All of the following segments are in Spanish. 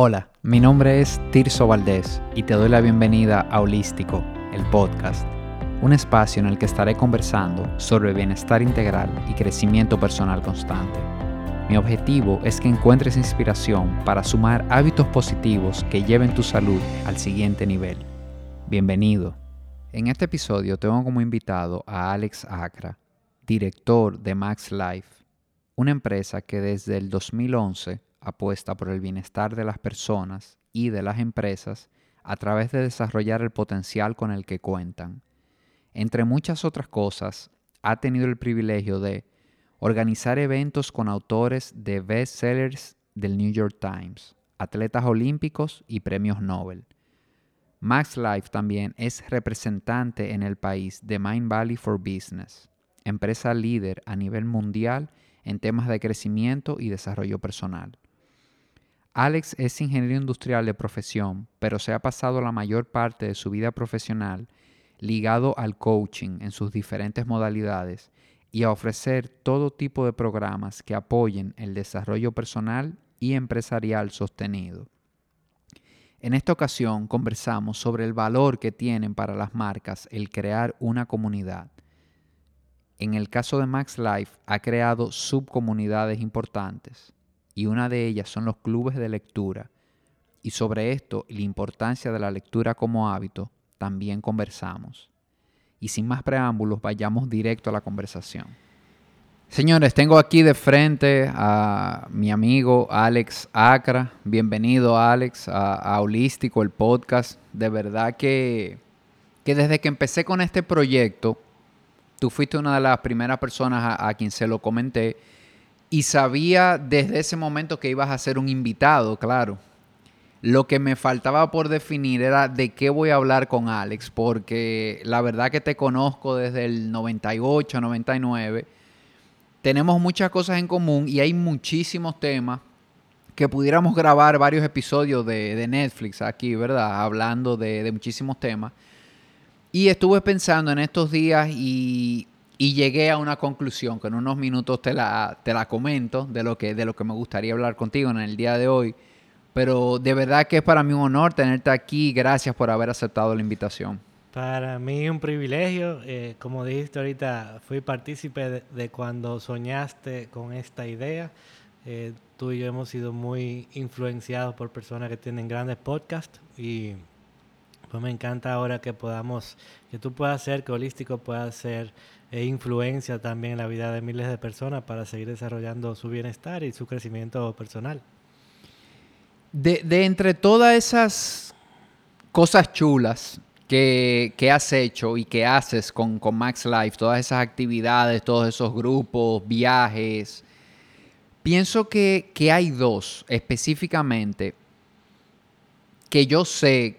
Hola, mi nombre es Tirso Valdés y te doy la bienvenida a Holístico, el podcast, un espacio en el que estaré conversando sobre bienestar integral y crecimiento personal constante. Mi objetivo es que encuentres inspiración para sumar hábitos positivos que lleven tu salud al siguiente nivel. Bienvenido. En este episodio tengo como invitado a Alex Acra, director de Max Life, una empresa que desde el 2011 apuesta por el bienestar de las personas y de las empresas a través de desarrollar el potencial con el que cuentan. Entre muchas otras cosas, ha tenido el privilegio de organizar eventos con autores de bestsellers del New York Times, atletas olímpicos y premios Nobel. Max Life también es representante en el país de Mind Valley for Business, empresa líder a nivel mundial en temas de crecimiento y desarrollo personal. Alex es ingeniero industrial de profesión, pero se ha pasado la mayor parte de su vida profesional ligado al coaching en sus diferentes modalidades y a ofrecer todo tipo de programas que apoyen el desarrollo personal y empresarial sostenido. En esta ocasión conversamos sobre el valor que tienen para las marcas el crear una comunidad. En el caso de Max Life ha creado subcomunidades importantes y una de ellas son los clubes de lectura. Y sobre esto la importancia de la lectura como hábito también conversamos. Y sin más preámbulos, vayamos directo a la conversación. Señores, tengo aquí de frente a mi amigo Alex Acra. Bienvenido Alex a, Holístico, el podcast. De verdad que, que, desde que empecé con este proyecto, tú fuiste una de las primeras personas a, a quien se lo comenté y sabía desde ese momento que ibas a ser un invitado, claro. Lo que me faltaba por definir era de qué voy a hablar con Alex, porque la verdad que te conozco desde el 98, 99. Tenemos muchas cosas en común y hay muchísimos temas que pudiéramos grabar varios episodios de, Netflix aquí, ¿verdad? Hablando de, de muchísimos temas. Y estuve pensando en estos días y y llegué a una conclusión que en unos minutos te la, te la comento de lo, que, de lo que me gustaría hablar contigo en el día de hoy. Pero de verdad que es para mí un honor tenerte aquí. Gracias por haber aceptado la invitación. Para mí un privilegio. Eh, como dijiste ahorita, fui partícipe de, cuando soñaste con esta idea. Eh, tú y yo hemos sido muy influenciados por personas que tienen grandes podcasts y pues me encanta ahora que podamos, que tú puedas ser, que Holístico pueda ser e influencia también en la vida de miles de personas para seguir desarrollando su bienestar y su crecimiento personal. De, entre todas esas cosas chulas que, has hecho y que haces con, con, Max Life, todas esas actividades, todos esos grupos, viajes, pienso que, que hay dos específicamente que yo sé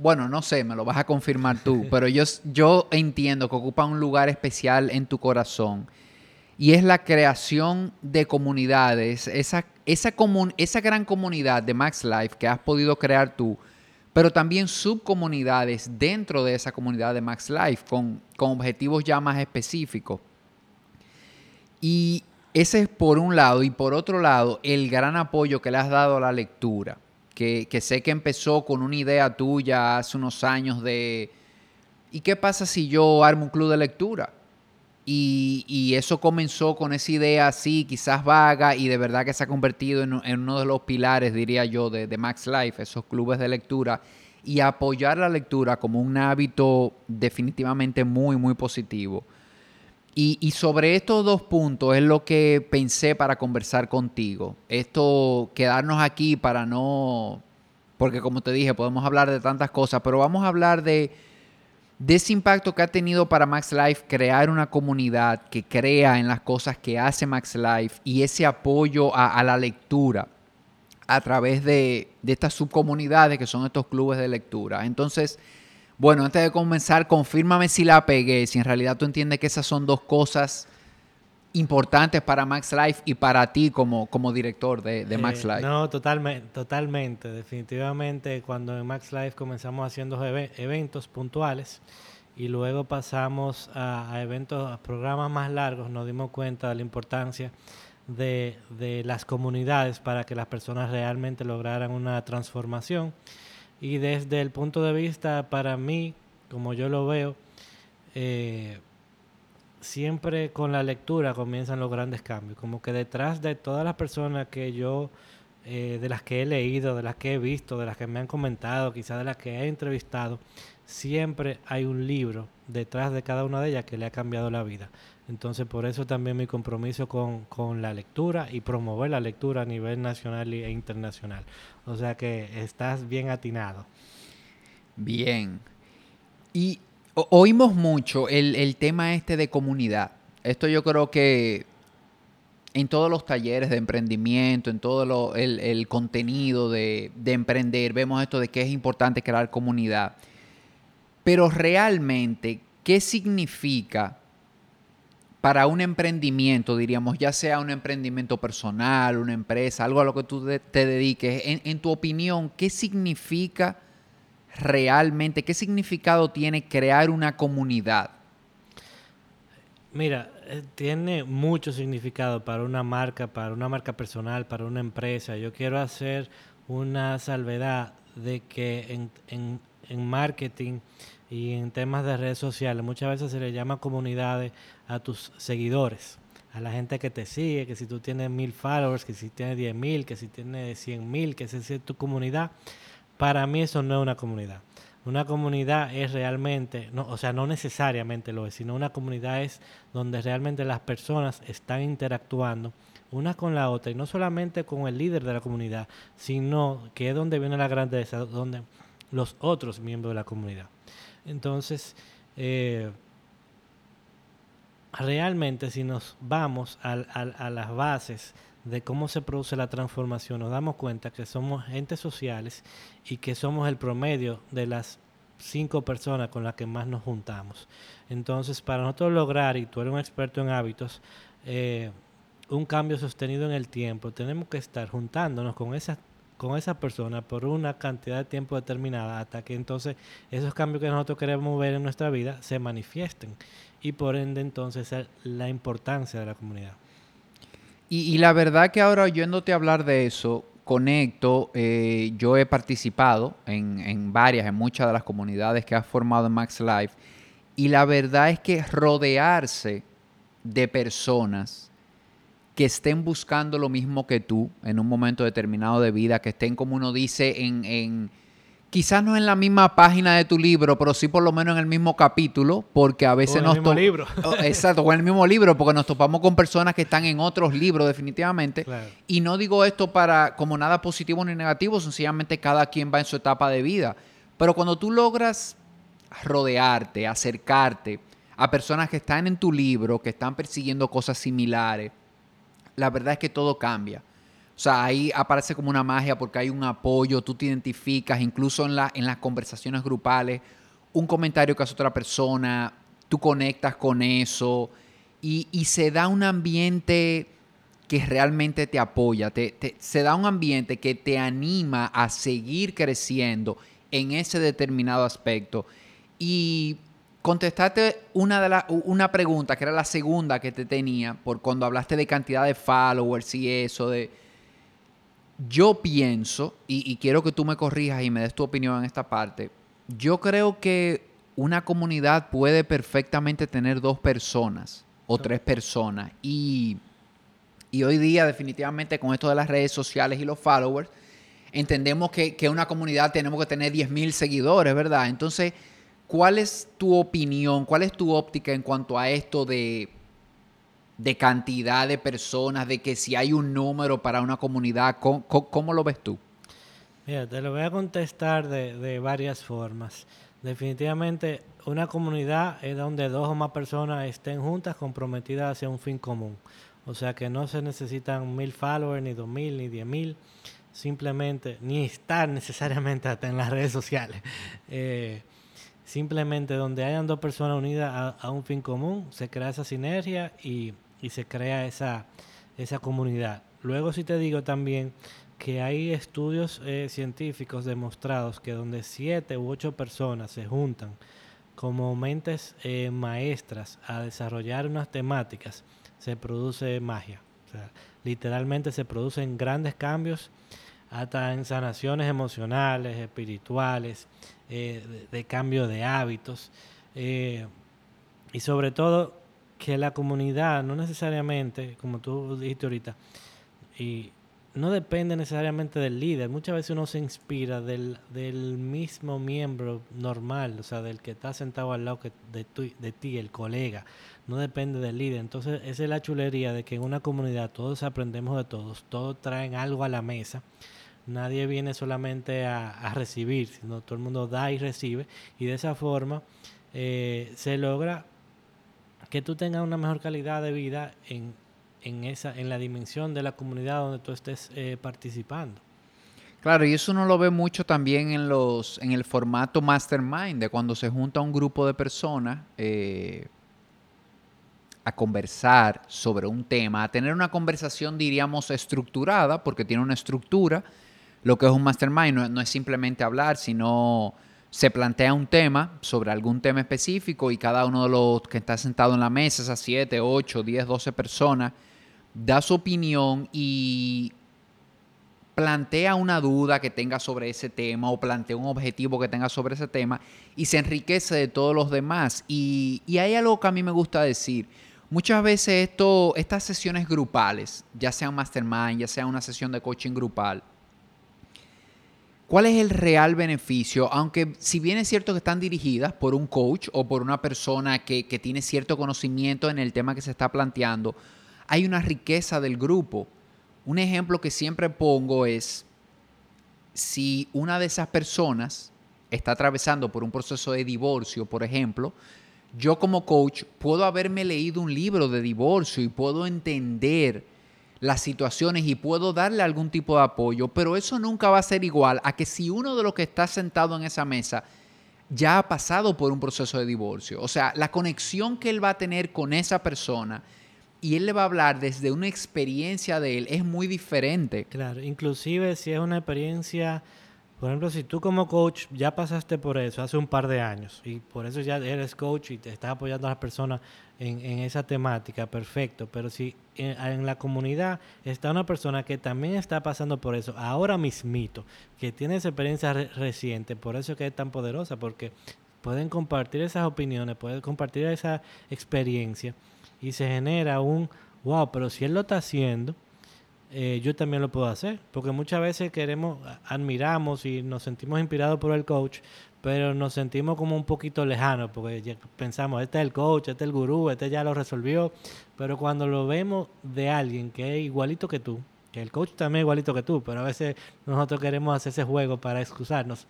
bueno, no sé, me lo vas a confirmar tú, pero yo, yo entiendo que ocupa un lugar especial en tu corazón. Y es la creación de comunidades, esa, esa, esa gran comunidad de Max Life que has podido crear tú, pero también subcomunidades dentro de esa comunidad de Max Life con, con objetivos ya más específicos. Y ese es por un lado, y por otro lado, el gran apoyo que le has dado a la lectura que, sé que empezó con una idea tuya hace unos años de, ¿y qué pasa si yo armo un club de lectura? Y, eso comenzó con esa idea así, quizás vaga, y de verdad que se ha convertido en, uno de los pilares, diría yo, de, de, Max Life, esos clubes de lectura, y apoyar la lectura como un hábito definitivamente muy, muy positivo. Y, sobre estos dos puntos es lo que pensé para conversar contigo. Esto, quedarnos aquí para no, porque como te dije, podemos hablar de tantas cosas, pero vamos a hablar de, ese impacto que ha tenido para Max Life crear una comunidad que crea en las cosas que hace Max Life y ese apoyo a, la lectura a través de estas subcomunidades que son estos clubes de lectura. Entonces, bueno, antes de comenzar, confírmame si la pegué, si en realidad tú entiendes que esas son dos cosas importantes para Max Life y para ti como, como director de, Max eh, Life. no, totalmente, totalmente. Definitivamente, cuando en Max Life comenzamos haciendo eventos puntuales y luego pasamos a, eventos, a programas más largos, nos dimos cuenta de la importancia de, las comunidades para que las personas realmente lograran una transformación. Y desde el punto de vista, para mí, como yo lo veo, eh, siempre con la lectura comienzan los grandes cambios. Como que detrás de todas las personas que yo, eh, de las que he leído, de las que he visto, de las que me han comentado, quizás de las que he entrevistado, siempre hay un libro detrás de cada una de ellas que le ha cambiado la vida. Entonces, por eso también mi compromiso con, con la lectura y promover la lectura a nivel nacional e internacional. O sea que estás bien atinado. Bien. Y oímos mucho el, tema este de comunidad. Esto yo creo que en todos los talleres de emprendimiento, en todo el, contenido de, emprender, vemos esto de que es importante crear comunidad. Pero realmente, ¿qué significa para un emprendimiento, diríamos, ya sea un emprendimiento personal, una empresa, algo a lo que tú te dediques? en tu opinión, ¿qué significa? realmente, qué significado tiene crear una comunidad? Mira, eh, tiene mucho significado para una marca, para una marca personal, para una empresa. Yo quiero hacer una salvedad de que en, marketing y en temas de redes sociales muchas veces se le llama comunidades a tus seguidores, a la gente que te sigue, que si tú tienes mil followers, que si tienes diez mil, que si tienes cien mil, que esa es tu comunidad. Para mí eso no es una comunidad. Una comunidad es realmente, no, o sea, no necesariamente lo es, sino una comunidad es donde realmente las personas están interactuando una con la otra y no solamente con el líder de la comunidad, sino que es donde viene la grandeza, donde los otros miembros de la comunidad. Entonces, eh, realmente si nos vamos a las bases de cómo se produce la transformación, nos damos cuenta que somos entes sociales y que somos el promedio de las cinco personas con las que más nos juntamos. Entonces, para nosotros lograr, y tú eres un experto en hábitos, eh, un cambio sostenido en el tiempo, tenemos que estar juntándonos con esas con esa persona por una cantidad de tiempo determinada hasta que entonces esos cambios que nosotros queremos ver en nuestra vida se manifiesten y por ende entonces la importancia de la comunidad. Y, la verdad que ahora oyéndote hablar de eso, conecto, eh, yo he participado en, varias, en muchas de las comunidades que has formado en Max Life, y la verdad es que rodearse de personas que estén buscando lo mismo que tú en un momento determinado de vida, que estén, como uno dice, en quizás no en la misma página de tu libro, pero sí por lo menos en el mismo capítulo, porque a veces o en nos el mismo libro. Exacto, o en el mismo libro, porque nos topamos con personas que están en otros libros definitivamente. Y no digo esto para como nada positivo ni negativo, sencillamente cada quien va en su etapa de vida. Pero cuando tú logras rodearte, acercarte a personas que están en tu libro, que están persiguiendo cosas similares, la verdad es que todo cambia. O sea, ahí aparece como una magia porque hay un apoyo, tú te identificas, incluso en, en las conversaciones grupales, un comentario que hace otra persona, tú conectas con eso y, se da un ambiente que realmente te apoya, se da un ambiente que te anima a seguir creciendo en ese determinado aspecto. Y contestaste una, de una pregunta, que era la segunda que te tenía, por cuando hablaste de cantidad de followers y eso, de yo pienso, y, quiero que tú me corrijas y me des tu opinión en esta parte, yo creo que una comunidad puede perfectamente tener dos personas o tres personas. Y, hoy día definitivamente con esto de las redes sociales y los followers, entendemos que, que una comunidad tenemos que tener 10.000 seguidores, ¿verdad? Entonces, ¿cuál es tu opinión, cuál es tu óptica en cuanto a esto de de cantidad de personas, de que si hay un número para una comunidad, ¿cómo, lo ves tú? Mira, te lo voy a contestar de, varias formas. Definitivamente, una comunidad es donde dos o más personas estén juntas comprometidas hacia un fin común. O sea que no se necesitan mil followers, ni dos mil, ni diez mil. Simplemente, ni estar necesariamente hasta en las redes sociales. Eh, simplemente donde hayan dos personas unidas a, un fin común, se crea esa sinergia y y se crea esa, esa comunidad. Luego sí te digo también que hay estudios eh, científicos demostrados que donde siete u ocho personas se juntan como mentes eh, maestras a desarrollar unas temáticas, se produce magia. literalmente se producen grandes cambios hasta en sanaciones emocionales, espirituales, eh, de, cambio de hábitos. Eh, y sobre todo que la comunidad no necesariamente, como tú dijiste ahorita, y no depende necesariamente del líder. Muchas veces uno se inspira del, mismo miembro normal, o sea, del que está sentado al lado de, de ti, el colega. No depende del líder. Entonces, esa es la chulería de que en una comunidad todos aprendemos de todos, todos traen algo a la mesa. Nadie viene solamente a, recibir, sino todo el mundo da y recibe. Y de esa forma eh, se logra que tú tengas una mejor calidad de vida en, en, esa, en la dimensión de la comunidad donde tú estés eh, participando. Claro, y eso uno lo ve mucho también en los en el formato mastermind, de cuando se junta un grupo de personas eh, a conversar sobre un tema, a tener una conversación, diríamos, estructurada, porque tiene una estructura. Lo que es un mastermind no, es simplemente hablar, sino se plantea un tema sobre algún tema específico y cada uno de los que está sentado en la mesa, esas 7, 8, 10, 12 personas, da su opinión y plantea una duda que tenga sobre ese tema o plantea un objetivo que tenga sobre ese tema y se enriquece de todos los demás. Y, hay algo que a mí me gusta decir. Muchas veces estas sesiones grupales, ya sea un mastermind, ya sea una sesión de coaching grupal, ¿cuál es el real beneficio? Aunque si bien es cierto que están dirigidas por un coach o por una persona que, que tiene cierto conocimiento en el tema que se está planteando, hay una riqueza del grupo. Un ejemplo que siempre pongo es si una de esas personas está atravesando por un proceso de divorcio, por ejemplo, yo como coach puedo haberme leído un libro de divorcio y puedo entender las situaciones y puedo darle algún tipo de apoyo, pero eso nunca va a ser igual a que si uno de los que está sentado en esa mesa ya ha pasado por un proceso de divorcio. O sea, la conexión que él va a tener con esa persona y él le va a hablar desde una experiencia de él, es muy diferente. Claro, inclusive si es una experiencia, por ejemplo, si tú como coach ya pasaste por eso hace un par de años y por eso ya eres coach y te estás apoyando a las personas en, esa temática, perfecto, pero si en, la comunidad está una persona que también está pasando por eso, ahora mismito, que tiene esa experiencia reciente, por eso que es tan poderosa, porque pueden compartir esas opiniones, pueden compartir esa experiencia y se genera un, wow, pero si él lo está haciendo, eh, yo también lo puedo hacer. Porque muchas veces queremos, admiramos y nos sentimos inspirados por el coach, pero nos sentimos como un poquito lejanos, porque pensamos, este es el coach, este es el gurú, este ya lo resolvió. Pero cuando lo vemos de alguien que es igualito que tú, que el coach también es igualito que tú, pero a veces nosotros queremos hacer ese juego para excusarnos.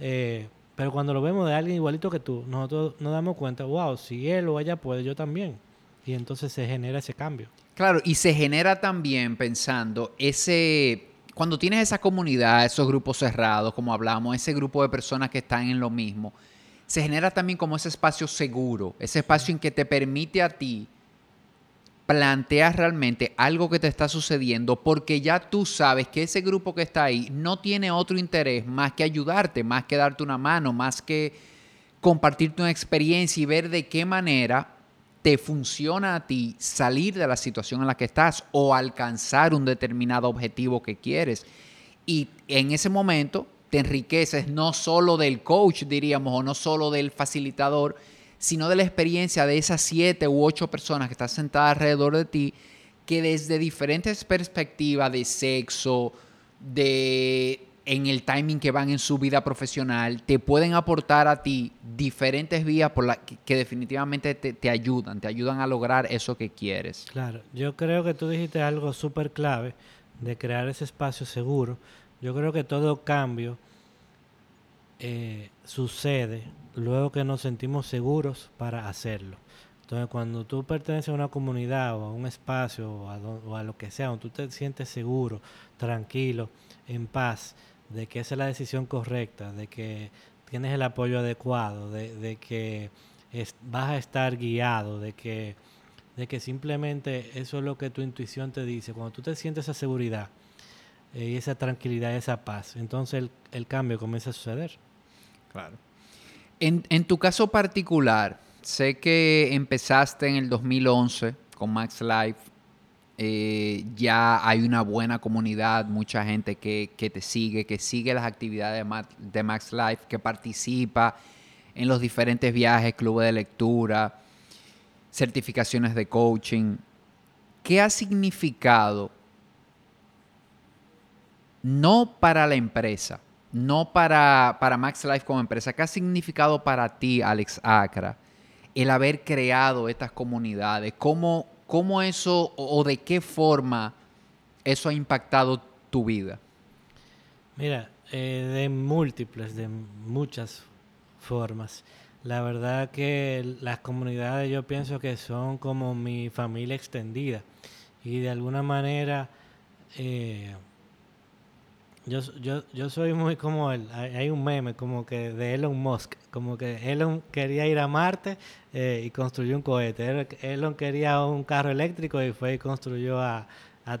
Eh, pero cuando lo vemos de alguien igualito que tú, nosotros nos damos cuenta, wow, si él o ella puede, yo también. Y entonces se genera ese cambio. Claro, y se genera también pensando ese, cuando tienes esa comunidad, esos grupos cerrados, como hablamos, ese grupo de personas que están en lo mismo, se genera también como ese espacio seguro, ese espacio en que te permite a ti plantear realmente algo que te está sucediendo porque ya tú sabes que ese grupo que está ahí no tiene otro interés más que ayudarte, más que darte una mano, más que compartirte una experiencia y ver de qué manera te funciona a ti salir de la situación en la que estás o alcanzar un determinado objetivo que quieres. Y en ese momento te enriqueces no solo del coach, diríamos, o no solo del facilitador, sino de la experiencia de esas siete u ocho personas que están sentadas alrededor de ti, que desde diferentes perspectivas de sexo, de en el timing que van en su vida profesional, te pueden aportar a ti diferentes vías que, definitivamente te, ayudan, te ayudan a lograr eso que quieres. Claro, yo creo que tú dijiste algo súper clave de crear ese espacio seguro. Yo creo que todo cambio eh, sucede luego que nos sentimos seguros para hacerlo. Entonces, cuando tú perteneces a una comunidad o a un espacio o a, o a lo que sea, donde tú te sientes seguro, tranquilo, en paz, de que esa es la decisión correcta, de que tienes el apoyo adecuado, de, que vas a estar guiado, de que, de que simplemente eso es lo que tu intuición te dice. Cuando tú te sientes esa seguridad eh, y esa tranquilidad, esa paz, entonces el, cambio comienza a suceder. Claro. En, en, tu caso particular, sé que empezaste en el 2011 con Max Life eh, ya hay una buena comunidad, mucha gente que, te sigue, que sigue las actividades de Max, Life, que participa en los diferentes viajes, clubes de lectura, certificaciones de coaching. ¿Qué ha significado no para la empresa, no para, para Max Life como empresa, ¿qué ha significado para ti, Alex Acra, el haber creado estas comunidades? ¿Cómo, cómo eso o de qué forma eso ha impactado tu vida? Mira, eh, de múltiples, de muchas formas. La verdad que las comunidades yo pienso que son como mi familia extendida y de alguna manera eh, yo, yo, yo soy muy como él. Hay, un meme como que de Elon Musk, como que Elon quería ir a Marte eh, y construyó un cohete. Elon quería un carro eléctrico y fue y construyó a,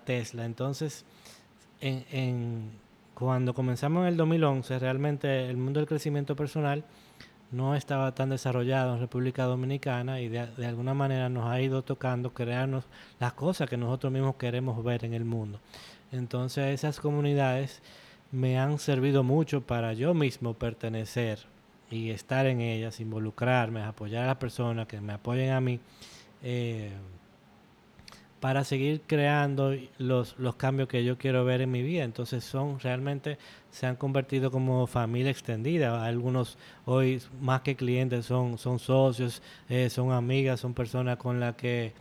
Tesla. Entonces, en, cuando comenzamos en el 2011, realmente el mundo del crecimiento personal no estaba tan desarrollado en República Dominicana y de, de, alguna manera nos ha ido tocando crearnos las cosas que nosotros mismos queremos ver en el mundo. Entonces esas comunidades me han servido mucho para yo mismo pertenecer y estar en ellas, involucrarme, apoyar a las personas que me apoyen a mí, eh, para seguir creando los, los cambios que yo quiero ver en mi vida. Entonces son realmente, se han convertido como familia extendida. Algunos hoy más que clientes son, son socios, eh, son amigas, son personas con las que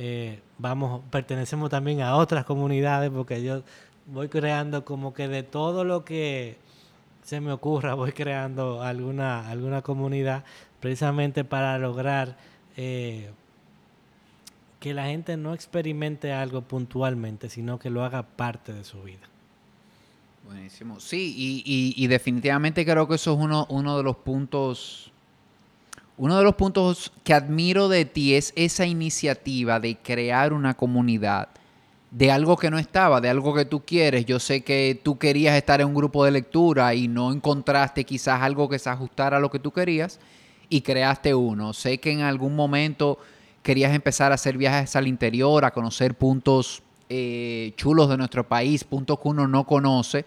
eh, vamos, pertenecemos también a otras comunidades porque yo voy creando como que de todo lo que se me ocurra, voy creando alguna, alguna comunidad precisamente para lograr eh, que la gente no experimente algo puntualmente, sino que lo haga parte de su vida. Buenísimo. Sí, y, y definitivamente creo que eso es uno, uno de los puntos uno de los puntos que admiro de ti es esa iniciativa de crear una comunidad de algo que no estaba, de algo que tú quieres. Yo sé que tú querías estar en un grupo de lectura y no encontraste quizás algo que se ajustara a lo que tú querías y creaste uno. Sé que en algún momento querías empezar a hacer viajes al interior, a conocer puntos eh, chulos de nuestro país, puntos que uno no conoce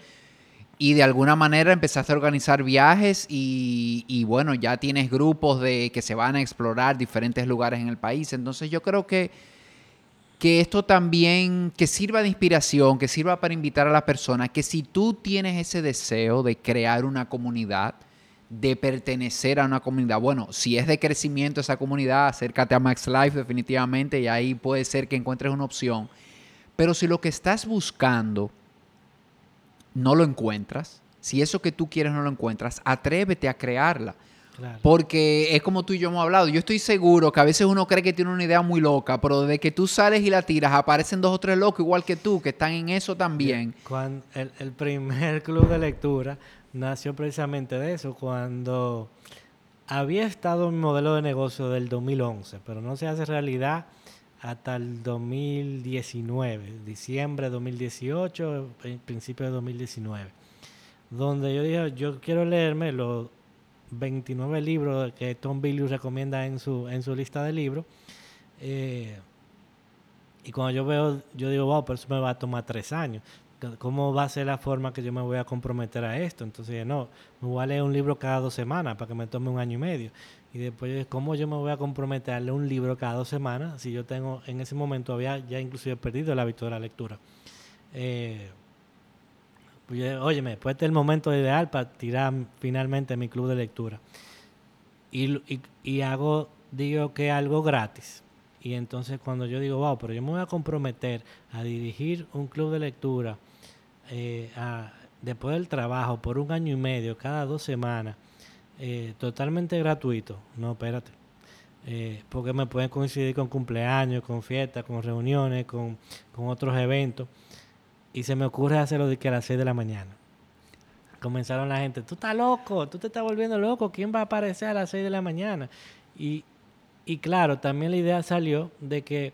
y de alguna manera empezaste a organizar viajes y, bueno, ya tienes grupos de que se van a explorar diferentes lugares en el país. Entonces yo creo que, que esto también, que sirva de inspiración, que sirva para invitar a las personas, que si tú tienes ese deseo de crear una comunidad, de pertenecer a una comunidad, bueno, si es de crecimiento esa comunidad, acércate a Max Life definitivamente y ahí puede ser que encuentres una opción. Pero si lo que estás buscando no lo encuentras, si eso que tú quieres no lo encuentras, atrévete a crearla. Porque es como tú y yo hemos hablado. Yo estoy seguro que a veces uno cree que tiene una idea muy loca, pero desde que tú sales y la tiras, aparecen dos o tres locos igual que tú, que están en eso también. Cuando el, el primer club de lectura nació precisamente de eso, cuando había estado mi modelo de negocio del 2011, pero no se hace realidad hasta el 2019, diciembre de 2018, principio de 2019, donde yo dije, yo quiero leerme los 29 libros que Tom Billy recomienda en su, en su lista de libros. Eh, y cuando yo veo, yo digo, wow, pero eso me va a tomar tres años. ¿Cómo va a ser la forma que yo me voy a comprometer a esto? Entonces, no, me voy a leer un libro cada dos semanas para que me tome un año y medio. Y después, ¿cómo yo me voy a comprometer a leer un libro cada dos semanas si yo tengo, en ese momento había ya inclusive perdido el hábito de la lectura? Eh, pues, óyeme, pues este es el momento ideal para tirar finalmente mi club de lectura. Y, y, y hago, digo que algo gratis. Y entonces cuando yo digo, wow, pero yo me voy a comprometer a dirigir un club de lectura eh, después del trabajo por un año y medio, cada dos semanas, eh, totalmente gratuito. No, espérate. Eh, porque me pueden coincidir con cumpleaños, con fiestas, con reuniones, con, otros eventos. Y se me ocurre hacerlo de que a las 6 de la mañana. Comenzaron la gente, tú estás loco, tú te estás volviendo loco, ¿quién va a aparecer a las 6 de la mañana? Y, y claro, también la idea salió de que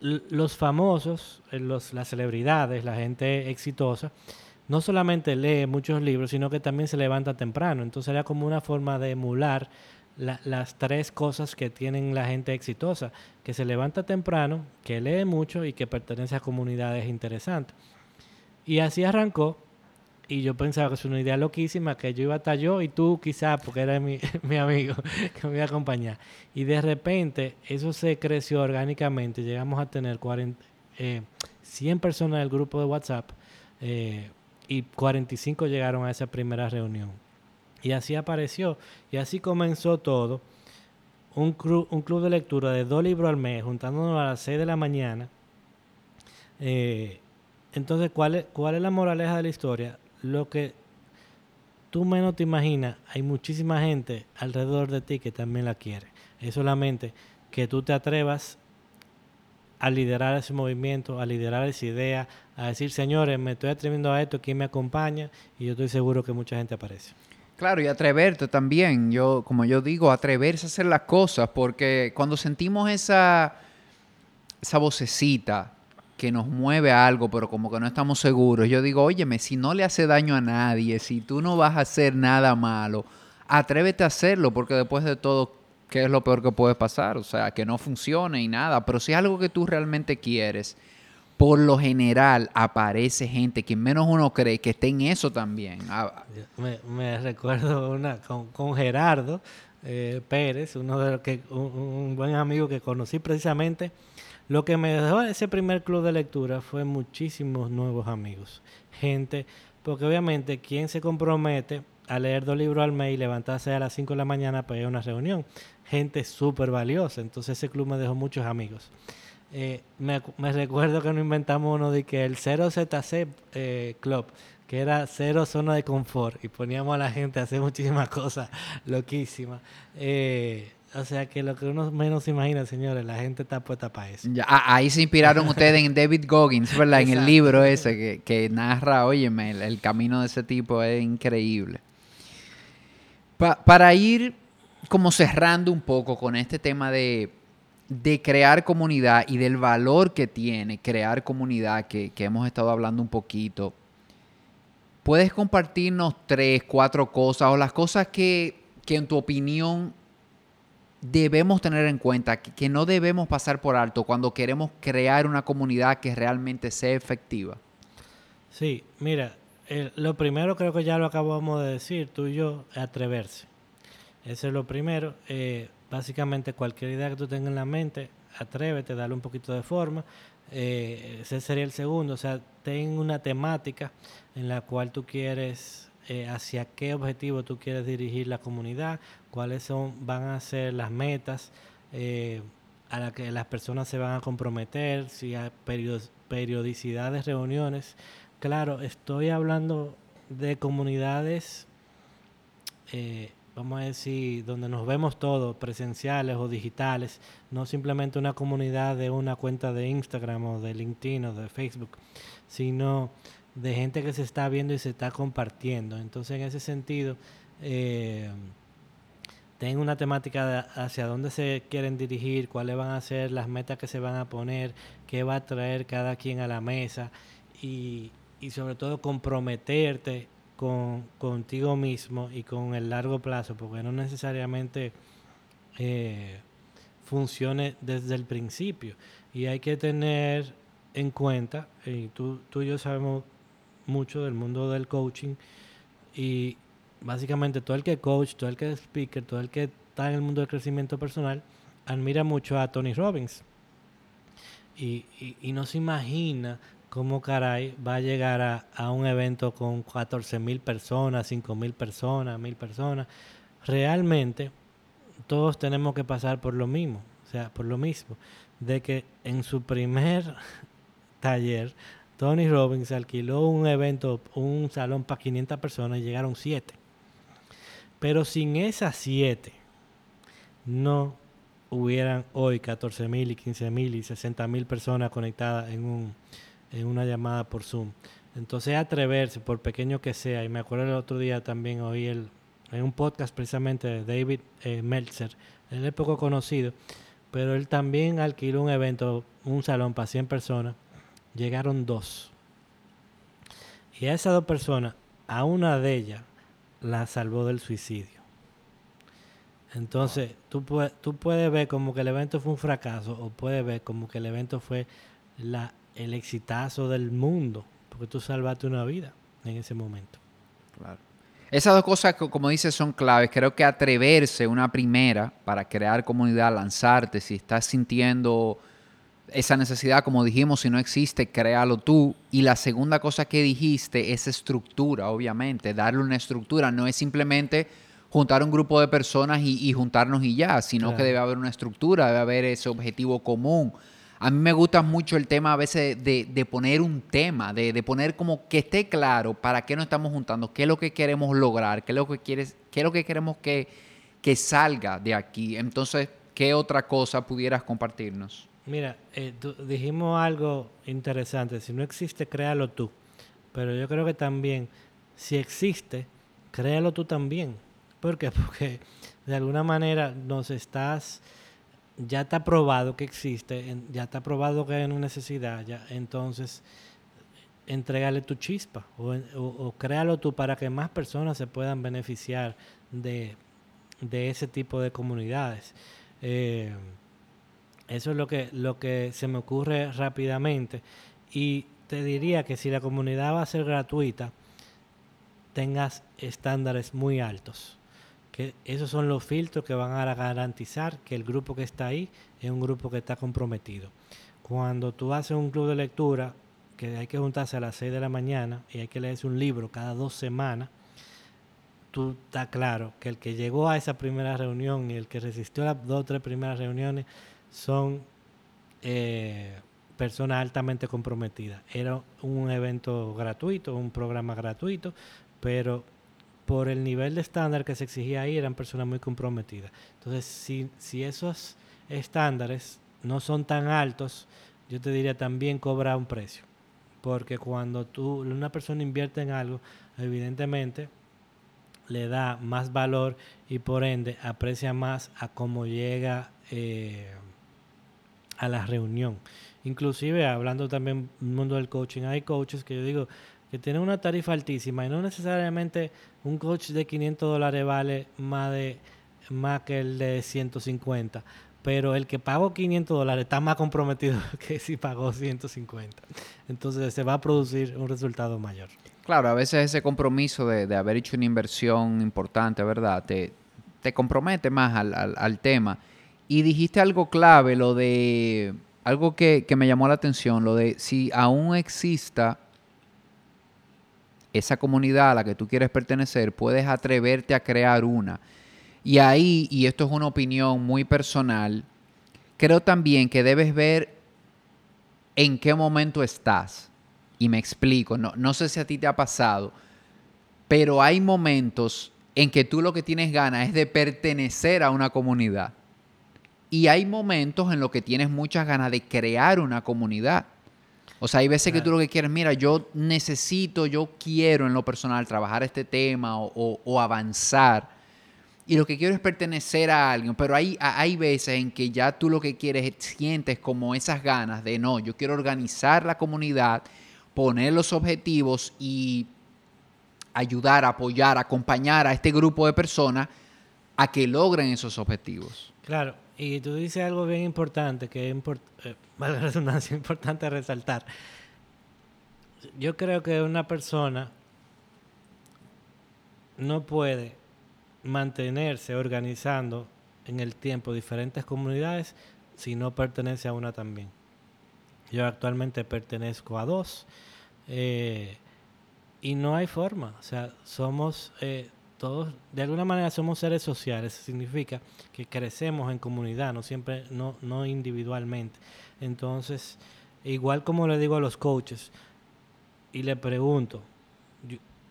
los famosos, eh, los, las celebridades, la gente exitosa, no solamente lee muchos libros, sino que también se levanta temprano. Entonces era como una forma de emular las tres cosas que tienen la gente exitosa, que se levanta temprano, que lee mucho y que pertenece a comunidades interesantes. Y así arrancó. Y yo pensaba que es una idea loquísima, que yo iba a estar yo y tú quizás, porque eres mi, mi, amigo, que me iba a acompañar. Y de repente eso se creció orgánicamente. Llegamos a tener 40, 100 eh, personas del grupo de WhatsApp eh, y 45 llegaron a esa primera reunión. Y así apareció. Y así comenzó todo. Un, un club de lectura de dos libros al mes, juntándonos a las 6 de la mañana. Eh, entonces, ¿cuál es, ¿cuál es la moraleja de la historia? Lo que tú menos te imaginas, hay muchísima gente alrededor de ti que también la quiere. Es solamente que tú te atrevas a liderar ese movimiento, a liderar esa idea, a decir, señores, me estoy atreviendo a esto, ¿quién me acompaña? Y yo estoy seguro que mucha gente aparece. Claro, y atreverte también. Yo, como yo digo, atreverse a hacer las cosas, porque cuando sentimos esa, esa vocecita que nos mueve a algo, pero como que no estamos seguros, yo digo, óyeme, si no le hace daño a nadie, si tú no vas a hacer nada malo, atrévete a hacerlo, porque después de todo, ¿qué es lo peor que puede pasar? O sea, que no funcione y nada, pero si es algo que tú realmente quieres, por lo general aparece gente que menos uno cree que esté en eso también. Ah, me, recuerdo una con, Gerardo eh, Pérez, uno de los que, un, buen amigo que conocí precisamente. Lo que me dejó ese primer club de lectura fue muchísimos nuevos amigos. Gente, porque obviamente quien se compromete a leer dos libros al mes y levantarse a las 5 de la mañana para ir a una reunión. Gente súper valiosa. Entonces ese club me dejó muchos amigos. Eh, me, recuerdo que nos inventamos uno de que el 0ZC eh, Club, que era cero zona de confort, y poníamos a la gente a hacer muchísimas cosas loquísimas. Eh, o sea que lo que uno menos imagina, señores, la gente está puesta para eso. ahí se inspiraron ustedes en David Goggins, ¿verdad? En el libro ese que, que narra, óyeme, el, camino de ese tipo es increíble. para ir como cerrando un poco con este tema de de crear comunidad y del valor que tiene crear comunidad, que, hemos estado hablando un poquito, ¿puedes compartirnos tres, cuatro cosas o las cosas que, en tu opinión debemos tener en cuenta, que, no debemos pasar por alto cuando queremos crear una comunidad que realmente sea efectiva? Sí, mira, lo primero creo que ya lo acabamos de decir, tú y yo, atreverse. Eso es lo primero. Eh, básicamente cualquier idea que tú tengas en la mente, atrévete, dale un poquito de forma. Eh, ese sería el segundo, o sea, ten una temática en la cual tú quieres, eh, hacia qué objetivo tú quieres dirigir la comunidad, cuáles son, van a ser las metas a las que las personas se van a comprometer, si hay periodicidad de reuniones. Claro, estoy hablando de comunidades vamos a decir, donde nos vemos todos, presenciales o digitales, no simplemente una comunidad de una cuenta de Instagram o de LinkedIn o de Facebook, sino de gente que se está viendo y se está compartiendo. Entonces, en ese sentido, eh, una temática hacia dónde se quieren dirigir, cuáles van a ser las metas que se van a poner, qué va a traer cada quien a la mesa y, y sobre todo comprometerte con, contigo mismo y con el largo plazo, porque no necesariamente eh, funcione desde el principio. Y hay que tener en cuenta, y tú, tú y yo sabemos mucho del mundo del coaching, y básicamente todo el que coach, todo el que es speaker, todo el que está en el mundo del crecimiento personal, admira mucho a Tony Robbins. Y, y, y no se imagina cómo caray va a llegar a, un evento con 14 mil personas, 5 mil personas, mil personas. Realmente todos tenemos que pasar por lo mismo, o sea, por lo mismo, de que en su primer taller Tony Robbins alquiló un evento, un salón para 500 personas y llegaron 7. Pero sin esas 7 no hubieran hoy 14 mil y 15 mil y 60 mil personas conectadas en un en una llamada por Zoom. Entonces atreverse, por pequeño que sea, y me acuerdo el otro día también oí el, en un podcast precisamente de David eh, Meltzer, él es poco conocido, pero él también alquiló un evento, un salón para 100 personas, llegaron dos. Y a esas dos personas, a una de ellas la salvó del suicidio. Entonces, tú, tú puedes ver como que el evento fue un fracaso o puedes ver como que el evento fue la, el exitazo del mundo, porque tú salvaste una vida en ese momento. Claro. Esas dos cosas, como dices, son claves. Creo que atreverse una primera para crear comunidad, lanzarte, si estás sintiendo esa necesidad, como dijimos, si no existe, créalo tú. Y la segunda cosa que dijiste es estructura, obviamente. Darle una estructura no es simplemente juntar un grupo de personas y, juntarnos y ya, sino que debe haber una estructura, debe haber ese objetivo común. A mí me gusta mucho el tema a veces de, poner un tema, de, poner como que esté claro para qué nos estamos juntando, qué es lo que queremos lograr, qué es lo que, quieres, qué es lo que queremos que, que salga de aquí. Entonces, ¿qué otra cosa pudieras compartirnos? Mira, eh, dijimos algo interesante. Si no existe, créalo tú. Pero yo creo que también, si existe, créalo tú también. ¿Por qué? Porque de alguna manera nos estás, ya está probado que existe, ya está probado que hay una necesidad, entonces entrégale tu chispa o, créalo tú para que más personas se puedan beneficiar de, ese tipo de comunidades. Eh, eso es lo que, lo que se me ocurre rápidamente. Y te diría que si la comunidad va a ser gratuita, tengas estándares muy altos. Que esos son los filtros que van a garantizar que el grupo que está ahí es un grupo que está comprometido. Cuando tú haces un club de lectura, que hay que juntarse a las 6 de la mañana y hay que leerse un libro cada dos semanas, tú está claro que el que llegó a esa primera reunión y el que resistió las dos o tres primeras reuniones son eh, personas altamente comprometidas. Era un evento gratuito, un programa gratuito, pero por el nivel de estándar que se exigía ahí eran personas muy comprometidas. Entonces, si, esos estándares no son tan altos, yo te diría también cobra un precio. Porque cuando tú, una persona invierte en algo, evidentemente le da más valor y por ende aprecia más a cómo llega eh, a la reunión. Inclusive hablando también del mundo del coaching, hay coaches que yo digo que tienen una tarifa altísima y no necesariamente un coach de 500 dólares vale más, de, más que el de 150, pero el que pagó 500 dólares está más comprometido que si pagó 150. Entonces se va a producir un resultado mayor. Claro, a veces ese compromiso de, haber hecho una inversión importante, ¿verdad? Te, te compromete más al, al, al tema. Y dijiste algo clave, lo de algo que, me llamó la atención, lo de si aún exista esa comunidad a la que tú quieres pertenecer, puedes atreverte a crear una. Y ahí, y esto es una opinión muy personal, creo también que debes ver en qué momento estás. Y me explico, no, no sé si a ti te ha pasado, pero hay momentos en que tú lo que tienes ganas es de pertenecer a una comunidad. Y hay momentos en los que tienes muchas ganas de crear una comunidad. O sea, hay veces que tú lo que quieres, mira, yo necesito, yo quiero en lo personal trabajar este tema o, avanzar. Y lo que quiero es pertenecer a alguien. Pero hay, hay veces en que ya tú lo que quieres, sientes como esas ganas de, no, yo quiero organizar la comunidad, poner los objetivos y ayudar, apoyar, acompañar a este grupo de personas a que logren esos objetivos. Claro, y tú dices algo bien importante, que es eh, vale la redundancia, importante resaltar. Yo creo que una persona no puede mantenerse organizando en el tiempo diferentes comunidades si no pertenece a una también. Yo actualmente pertenezco a dos eh, y no hay forma. O sea, somos eh, todos, de alguna manera somos seres sociales, significa que crecemos en comunidad, no siempre, no, no individualmente. Entonces, igual como le digo a los coaches, y le pregunto,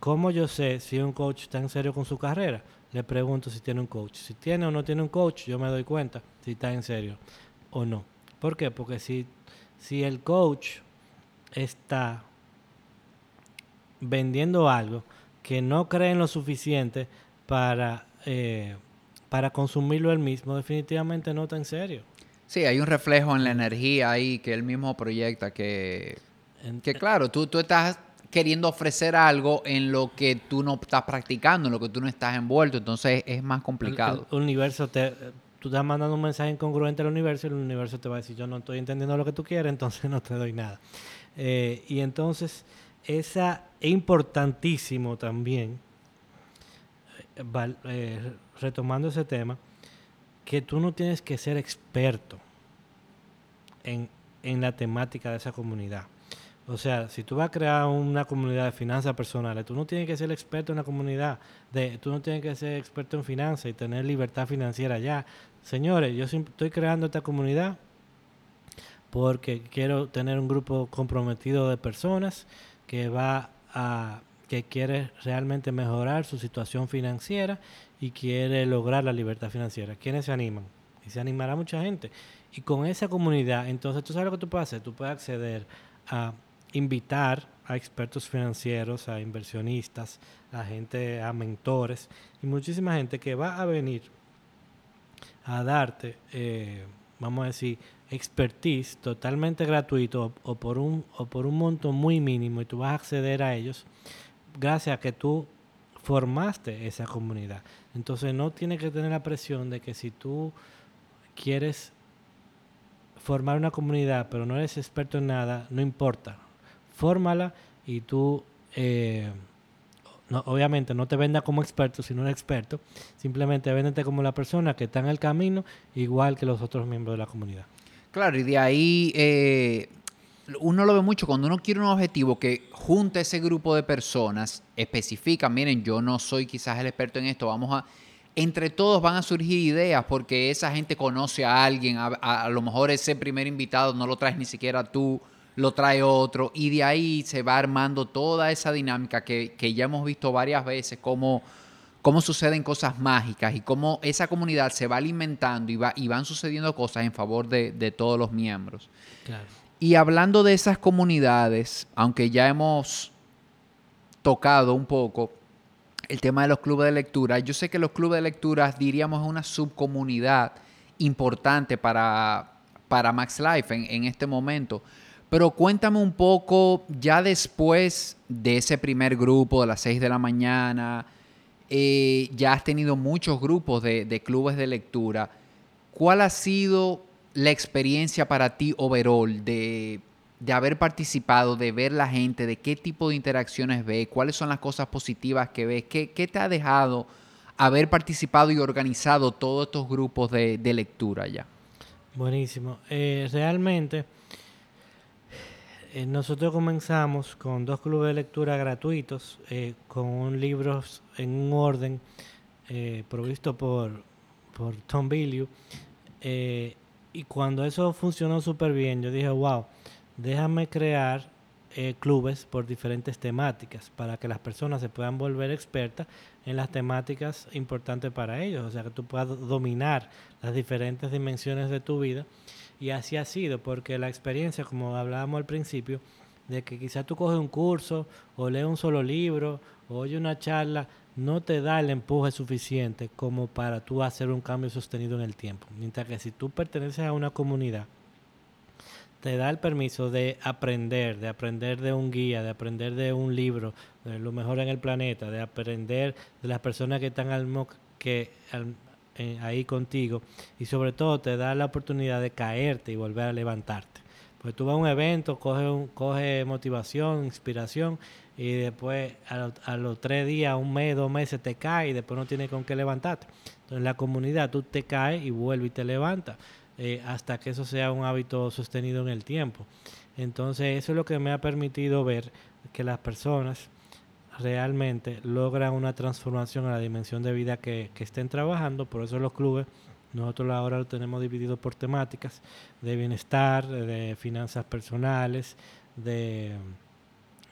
¿cómo yo sé si un coach está en serio con su carrera? Le pregunto si tiene un coach. Si tiene o no tiene un coach, yo me doy cuenta si está en serio o no. ¿Por qué? Porque si, si el coach está vendiendo algo, que no creen lo suficiente para, eh, para consumirlo él mismo, definitivamente no está en serio. Sí, hay un reflejo en la energía ahí que él mismo proyecta, que, que claro, tú, tú estás queriendo ofrecer algo en lo que tú no estás practicando, en lo que tú no estás envuelto. Entonces es más complicado. El, universo te... Tú estás mandando un mensaje incongruente al universo y el universo te va a decir, yo no estoy entendiendo lo que tú quieres, entonces no te doy nada. Eh, y entonces, esa es importantísimo también, eh, eh, retomando ese tema, que tú no tienes que ser experto en, en la temática de esa comunidad. O sea, si tú vas a crear una comunidad de finanzas personales, tú no tienes que ser experto en la comunidad, de, tú no tienes que ser experto en finanzas y tener libertad financiera ya. Señores, yo estoy creando esta comunidad porque quiero tener un grupo comprometido de personas que va a que quiere realmente mejorar su situación financiera y quiere lograr la libertad financiera. ¿Quiénes se animan? Y se animará mucha gente. Y con esa comunidad, entonces tú sabes lo que tú puedes hacer, tú puedes acceder a invitar a expertos financieros, a inversionistas, a gente, a mentores y muchísima gente que va a venir a darte, eh, vamos a decir, expertise totalmente gratuito o, por un, o por un monto muy mínimo y tú vas a acceder a ellos gracias a que tú formaste esa comunidad. Entonces no tienes que tener la presión de que si tú quieres formar una comunidad pero no eres experto en nada, no importa fórmala y tú, eh, obviamente no te venda como experto, sino un experto, simplemente véndete como la persona que está en el camino, igual que los otros miembros de la comunidad. Claro, y de ahí eh, uno lo ve mucho cuando uno quiere un objetivo que junte ese grupo de personas, especifica, miren, yo no soy quizás el experto en esto, vamos a entre todos van a surgir ideas porque esa gente conoce a alguien, a, lo mejor ese primer invitado no lo traes ni siquiera tú, lo trae otro y de ahí se va armando toda esa dinámica que, ya hemos visto varias veces, cómo, cómo suceden cosas mágicas y cómo esa comunidad se va alimentando y, va, y van sucediendo cosas en favor de, todos los miembros. Y hablando de esas comunidades, aunque ya hemos tocado un poco el tema de los clubes de lectura, yo sé que los clubes de lectura diríamos es una subcomunidad importante para, para Max Life en, en este momento. Pero cuéntame un poco, ya después de ese primer grupo de las 6 de la mañana, eh, ya has tenido muchos grupos de, clubes de lectura. ¿Cuál ha sido la experiencia para ti overall de, de haber participado, de ver la gente, de qué tipo de interacciones ves, cuáles son las cosas positivas que ves, qué, te ha dejado haber participado y organizado todos estos grupos de, lectura ya? Buenísimo. Eh, realmente eh, nosotros comenzamos con dos clubes de lectura gratuitos, con libros en un orden eh, provisto por, por Tom Billieu. y cuando eso funcionó súper bien, yo dije, wow, déjame crear clubes por diferentes temáticas para que las personas se puedan volver expertas en las temáticas importantes para ellos. O sea, que tú puedas dominar las diferentes dimensiones de tu vida y así ha sido, porque la experiencia, como hablábamos al principio, de que quizás tú coges un curso o lees un solo libro o oyes una charla, no te da el empuje suficiente como para tú hacer un cambio sostenido en el tiempo. Mientras que si tú perteneces a una comunidad, te da el permiso de aprender, de aprender de un guía, de aprender de un libro, de lo mejor en el planeta, de aprender de las personas que están al, que, eh, ahí contigo y sobre todo te da la oportunidad de caerte y volver a levantarte. Pues tú vas a un evento, coge, un, coge motivación, inspiración y después a, los tres días, un mes, dos meses te caes y después no tienes con qué levantarte. Entonces en la comunidad tú te caes y vuelves y te levantas eh, hasta que eso sea un hábito sostenido en el tiempo. Entonces eso es lo que me ha permitido ver que las personas realmente logran una transformación a la dimensión de vida que, estén trabajando. Por eso los clubes, nosotros ahora lo tenemos dividido por temáticas de bienestar, de finanzas personales, de,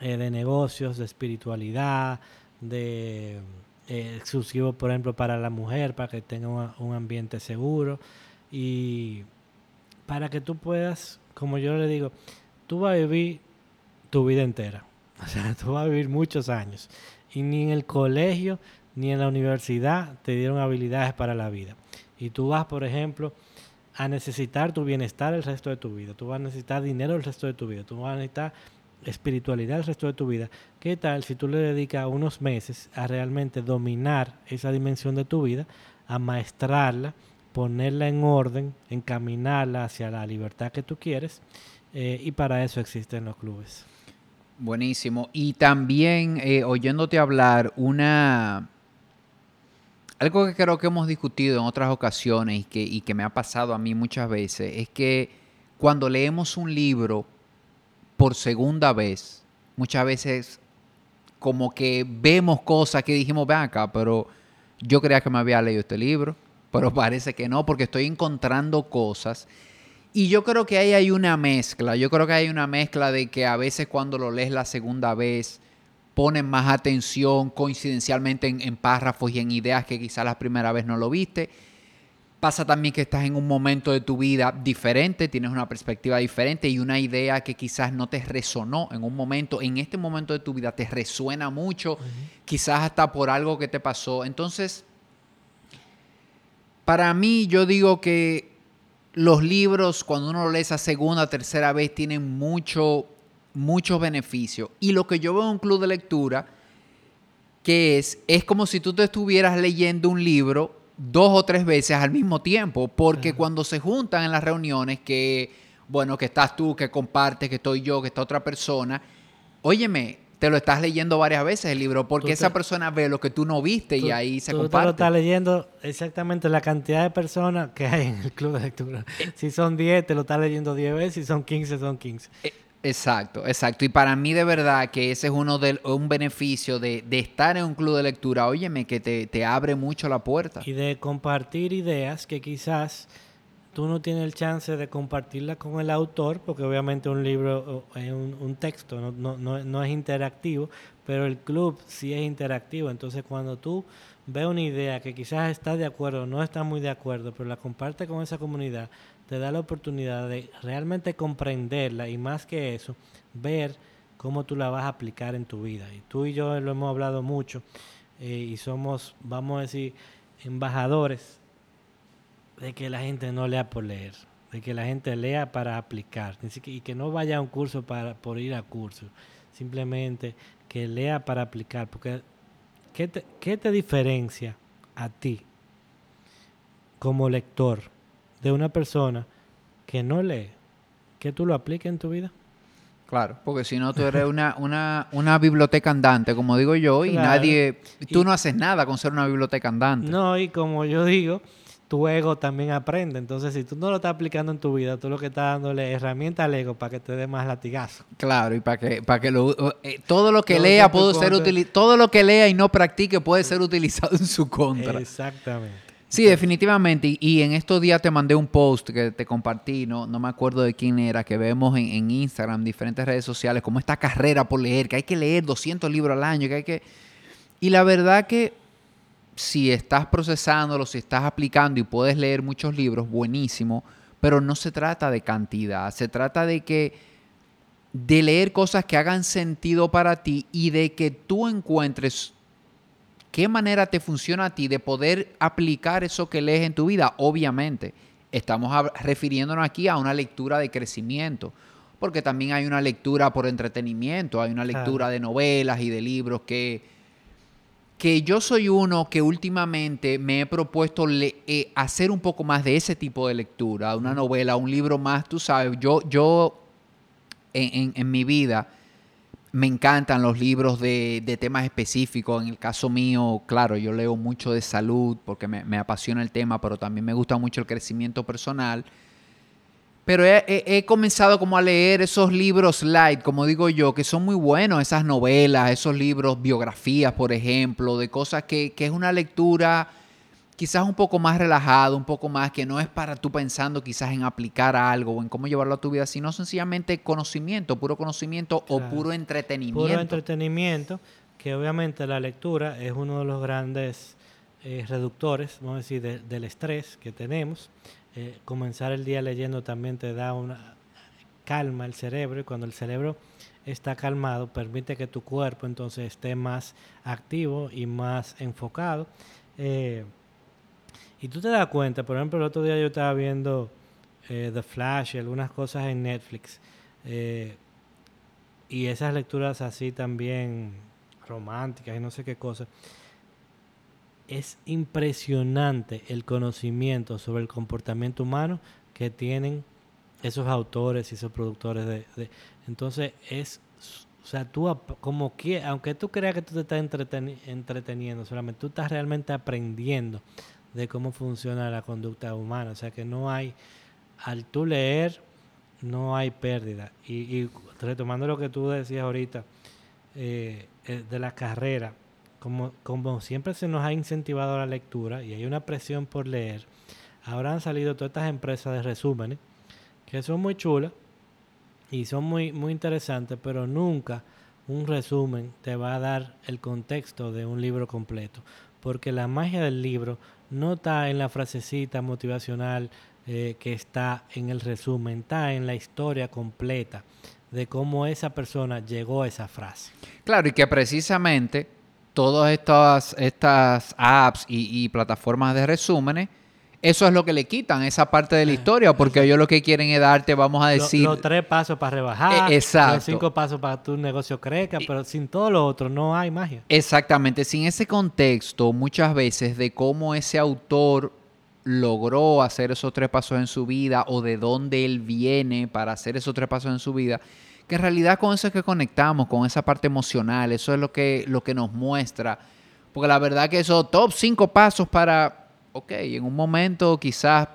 eh, de negocios, de espiritualidad, de eh, exclusivo, por ejemplo, para la mujer, para que tenga un ambiente seguro y para que tú puedas, como yo le digo, tú vas a vivir tu vida entera o sea, tú vas a vivir muchos años. Y ni en el colegio ni en la universidad te dieron habilidades para la vida. Y tú vas, por ejemplo, a necesitar tu bienestar el resto de tu vida. Tú vas a necesitar dinero el resto de tu vida. Tú vas a necesitar espiritualidad el resto de tu vida, ¿qué tal si tú le dedicas unos meses a realmente dominar esa dimensión de tu vida, a maestrarla, ponerla en orden, encaminarla hacia la libertad que tú quieres? Eh, y para eso existen los clubes. Buenísimo. Y también, eh, oyéndote hablar, una... Algo que creo que hemos discutido en otras ocasiones que, y que me ha pasado a mí muchas veces es que cuando leemos un libro por segunda vez, muchas veces como que vemos cosas que dijimos, ven acá, pero yo creía que me había leído este libro, pero parece que no, porque estoy encontrando cosas y yo creo que ahí hay una mezcla. Yo creo que hay una mezcla de que a veces cuando lo lees la segunda vez pones más atención coincidencialmente en, párrafos y en ideas que quizás la primera vez no lo viste. Pasa también que estás en un momento de tu vida diferente, tienes una perspectiva diferente y una idea que quizás no te resonó en un momento, en este momento de tu vida te resuena mucho, quizás hasta por algo que te pasó. Entonces, para mí yo digo que los libros, cuando uno lo lee esa segunda, tercera vez, tienen mucho, muchos beneficios. Y lo que yo veo en un club de lectura, que es, es como si tú te estuvieras leyendo un libro dos o tres veces al mismo tiempo, porque cuando se juntan en las reuniones, que, bueno, que estás tú, que compartes, que estoy yo, que está otra persona, óyeme, te lo estás leyendo varias veces el libro, porque esa persona ve lo que tú no viste y ahí se comparte. Tú lo estás leyendo exactamente la cantidad de personas que hay en el club de lectura. Eh. Si son 10, te lo estás leyendo 10 veces, si son 15, son 15. Eh, exacto, exacto. Y para mí de verdad que ese es uno de un beneficio de, estar en un club de lectura, óyeme, que te, te abre mucho la puerta. Y de compartir ideas que quizás tú no tienes el chance de compartirla con el autor, porque obviamente un libro es un, texto, no, no, no, es interactivo, pero el club sí es interactivo. Entonces, cuando tú ves una idea que quizás estás de acuerdo o no estás muy de acuerdo, pero la compartes con esa comunidad, te da la oportunidad de realmente comprenderla y más que eso, ver cómo tú la vas a aplicar en tu vida. Y tú y yo lo hemos hablado mucho eh, y somos, vamos a decir, embajadores de que la gente no lea por leer, de que la gente lea para aplicar y que no vaya a un curso para, por ir a curso, simplemente que lea para aplicar, porque ¿qué qué te diferencia a ti como lector de una persona que no lee? Que tú lo apliques en tu vida. Claro, porque si no tú eres una, una, una biblioteca andante, como digo yo, y nadie, tú no haces nada con ser una biblioteca andante. No, y como yo digo, tu ego también aprende. Entonces, si tú no lo estás aplicando en tu vida, tú lo que estás dándole herramienta al ego para que te dé más latigazo. Claro, y para que, para que lo, eh, todo lo que lea puede ser todo lo que lea y no practique puede ser utilizado en su contra. Exactamente. Sí, definitivamente. Y, en estos días te mandé un post que te compartí, no, no me acuerdo de quién era, que vemos en, Instagram, diferentes redes sociales, como esta carrera por leer, que hay que leer 200 libros al año, que hay que... Y la verdad que si estás procesándolo, si estás aplicando y puedes leer muchos libros, buenísimo, pero no se trata de cantidad, se trata de que de leer cosas que hagan sentido para ti y de que tú encuentres qué manera te funciona a ti de poder aplicar eso que lees en tu vida. Obviamente, estamos refiriéndonos aquí a una lectura de crecimiento, porque también hay una lectura por entretenimiento, hay una lectura de novelas y de libros que que yo soy uno que últimamente me he propuesto eh, hacer un poco más de ese tipo de lectura, una novela, un libro más, tú sabes, yo, yo en, mi vida me encantan los libros de, temas específicos. En el caso mío, claro, yo leo mucho de salud porque me, apasiona el tema, pero también me gusta mucho el crecimiento personal. Pero he, comenzado como a leer esos libros light, como digo yo, que son muy buenos, esas novelas, esos libros, biografías, por ejemplo, de cosas que, es una lectura quizás un poco más relajada, un poco más que no es para tú pensando quizás en aplicar algo o en cómo llevarlo a tu vida, sino sencillamente conocimiento, puro conocimiento o puro entretenimiento. Puro entretenimiento, que obviamente la lectura es uno de los grandes eh, reductores, vamos a decir, del estrés que tenemos. Eh, comenzar el día leyendo también te da una calma el cerebro y cuando el cerebro está calmado permite que tu cuerpo entonces esté más activo y más enfocado. Eh, y tú te das cuenta, por ejemplo, el otro día yo estaba viendo eh, The Flash y algunas cosas en Netflix. y y esas lecturas así también románticas y no sé qué cosa, es impresionante el conocimiento sobre el comportamiento humano que tienen esos autores y esos productores de, entonces es o sea tú como que aunque tú creas que tú te estás entreteniendo solamente tú estás realmente aprendiendo de cómo funciona la conducta humana. O sea que no hay al tú leer no hay pérdida. Y, retomando lo que tú decías ahorita eh, eh, de la carrera como, como siempre se nos ha incentivado la lectura y hay una presión por leer ahora han salido todas estas empresas de resúmenes que son muy chulas y son muy, muy interesantes, pero nunca un resumen te va a dar el contexto de un libro completo, porque la magia del libro no está en la frasecita motivacional eh, que está en el resumen, está en la historia completa de cómo esa persona llegó a esa frase. Claro, y que precisamente todas estas, estas apps y plataformas de resúmenes eso es lo que le quitan, esa parte de la historia, porque ellos lo que quieren es darte, vamos a decir... Los, tres pasos para rebajar, e, exacto. los cinco pasos para que tu negocio crezca, pero sin todo lo otro no hay magia. Exactamente, sin ese contexto muchas veces de cómo ese autor logró hacer esos tres pasos en su vida o de dónde él viene para hacer esos tres pasos en su vida, que en realidad con eso es que conectamos, con esa parte emocional, eso es lo que, lo que nos muestra, porque la verdad que esos top cinco pasos para ok, en un momento quizás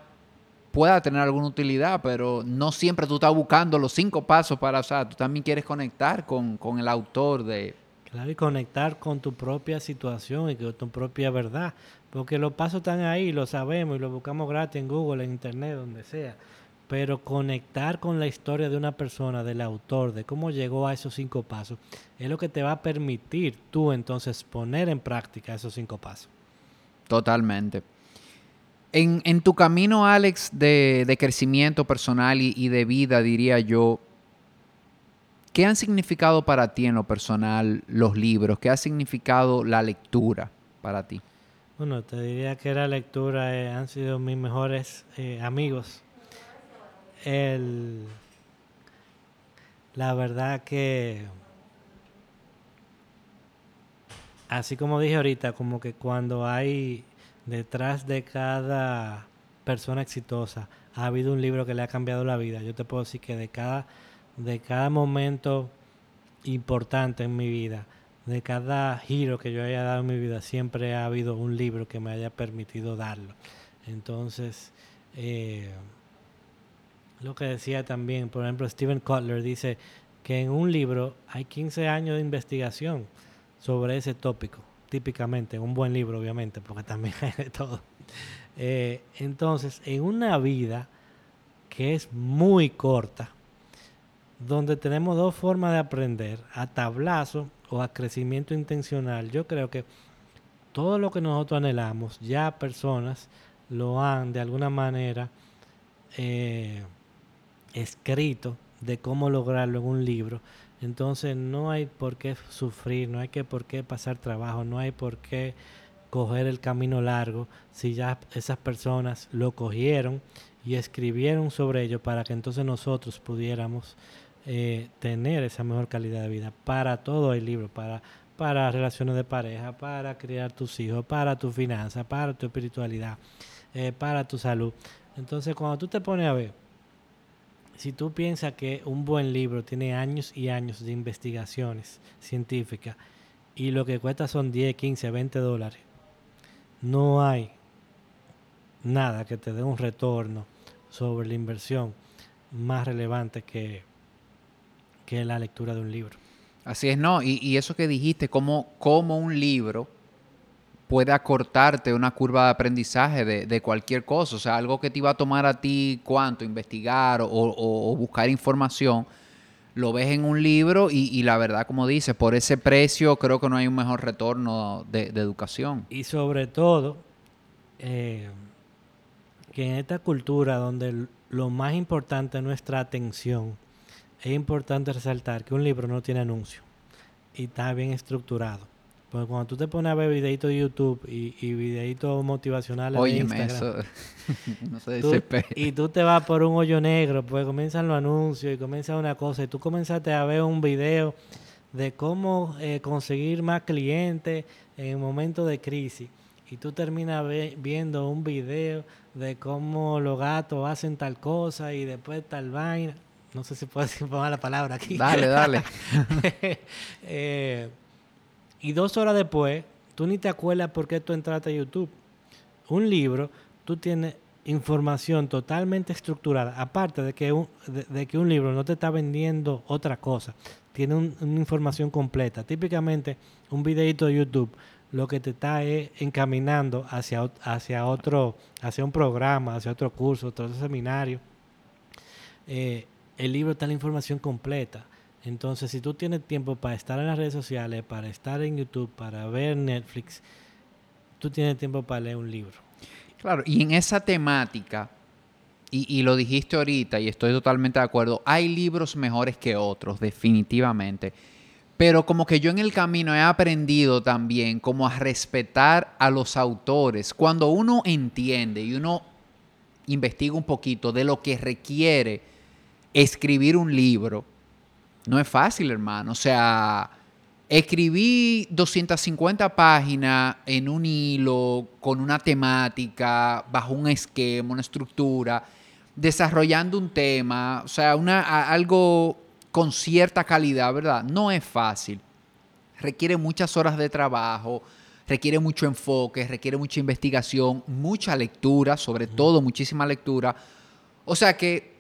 pueda tener alguna utilidad, pero no siempre tú estás buscando los cinco pasos para, o sea, tú también quieres conectar con, el autor de... Claro, y conectar con tu propia situación y con tu propia verdad, porque los pasos están ahí, lo sabemos y lo buscamos gratis en Google, en Internet, donde sea, pero conectar con la historia de una persona, del autor, de cómo llegó a esos cinco pasos, es lo que te va a permitir tú entonces poner en práctica esos cinco pasos. Totalmente. En, tu camino, Alex, de, crecimiento personal y, de vida, diría yo, ¿qué han significado para ti en lo personal los libros? ¿Qué ha significado la lectura para ti? Bueno, te diría que la lectura eh, han sido mis mejores eh, amigos. la verdad que, así como dije ahorita, como que cuando hay detrás de cada persona exitosa ha habido un libro que le ha cambiado la vida. Yo te puedo decir que de cada, de cada momento importante en mi vida, de cada giro que yo haya dado en mi vida, siempre ha habido un libro que me haya permitido darlo. Entonces, eh, lo que decía también, por ejemplo, Steven Kotler dice que en un libro hay 15 años de investigación sobre ese tópico típicamente, un buen libro obviamente, porque también hay de todo. Eh, entonces, en una vida que es muy corta, donde tenemos dos formas de aprender, a tablazo o a crecimiento intencional, yo creo que todo lo que nosotros anhelamos, ya personas lo han de alguna manera eh, escrito de cómo lograrlo en un libro entonces no hay por qué sufrir, no hay que por qué pasar trabajo, no hay por qué coger el camino largo si ya esas personas lo cogieron y escribieron sobre ello para que entonces nosotros pudiéramos eh, tener esa mejor calidad de vida. Para todo el libro, para, para relaciones de pareja, para criar tus hijos, para tu finanza, para tu espiritualidad, eh, para tu salud. Entonces cuando tú te pones a ver, si tú piensas que un buen libro tiene años y años de investigaciones científicas y lo que cuesta son 10, 15, 20 dólares, no hay nada que te dé un retorno sobre la inversión más relevante que, que la lectura de un libro. Así es, no, y, eso que dijiste, como, como un libro puede acortarte una curva de aprendizaje de, cualquier cosa. O sea, algo que te iba a tomar a ti cuánto, investigar o, buscar información, lo ves en un libro y, la verdad, como dices, por ese precio creo que no hay un mejor retorno de, educación. Y sobre todo, eh, que en esta cultura donde lo más importante es nuestra atención, es importante resaltar que un libro no tiene anuncio y está bien estructurado Porque cuando tú te pones a ver videitos de YouTube y, y videitos motivacionales de Instagram, eso no se tú, y tú te vas por un hoyo negro, pues comienzan los anuncios y comienza una cosa, y tú comenzaste a ver un video de cómo eh, conseguir más clientes en momentos de crisis y tú terminas viendo un video de cómo los gatos hacen tal cosa y después tal vaina. No sé si puedo decir la palabra aquí. Dale, dale. Eh, y dos horas después, tú ni te acuerdas por qué tú entraste a YouTube. Un libro, tú tienes información totalmente estructurada, aparte de que un, de, que un libro no te está vendiendo otra cosa, tiene una información completa. Típicamente, un videito de YouTube lo que te está encaminando hacia, hacia otro, hacia un programa, hacia otro curso, otro seminario. Eh, el libro está la información completa. Entonces, si tú tienes tiempo para estar en las redes sociales, para estar en YouTube, para ver Netflix, tú tienes tiempo para leer un libro. Claro, y en esa temática, y, lo dijiste ahorita, y estoy totalmente de acuerdo, hay libros mejores que otros, definitivamente. Pero como que yo en el camino he aprendido también como a respetar a los autores. Cuando uno entiende y uno investiga un poquito de lo que requiere escribir un libro, no es fácil, hermano. O sea, escribí 250 páginas en un hilo, con una temática, bajo un esquema, una estructura, desarrollando un tema, o sea, una, algo con cierta calidad, ¿verdad? No es fácil. Requiere muchas horas de trabajo, requiere mucho enfoque, requiere mucha investigación, mucha lectura, sobre todo muchísima lectura. O sea que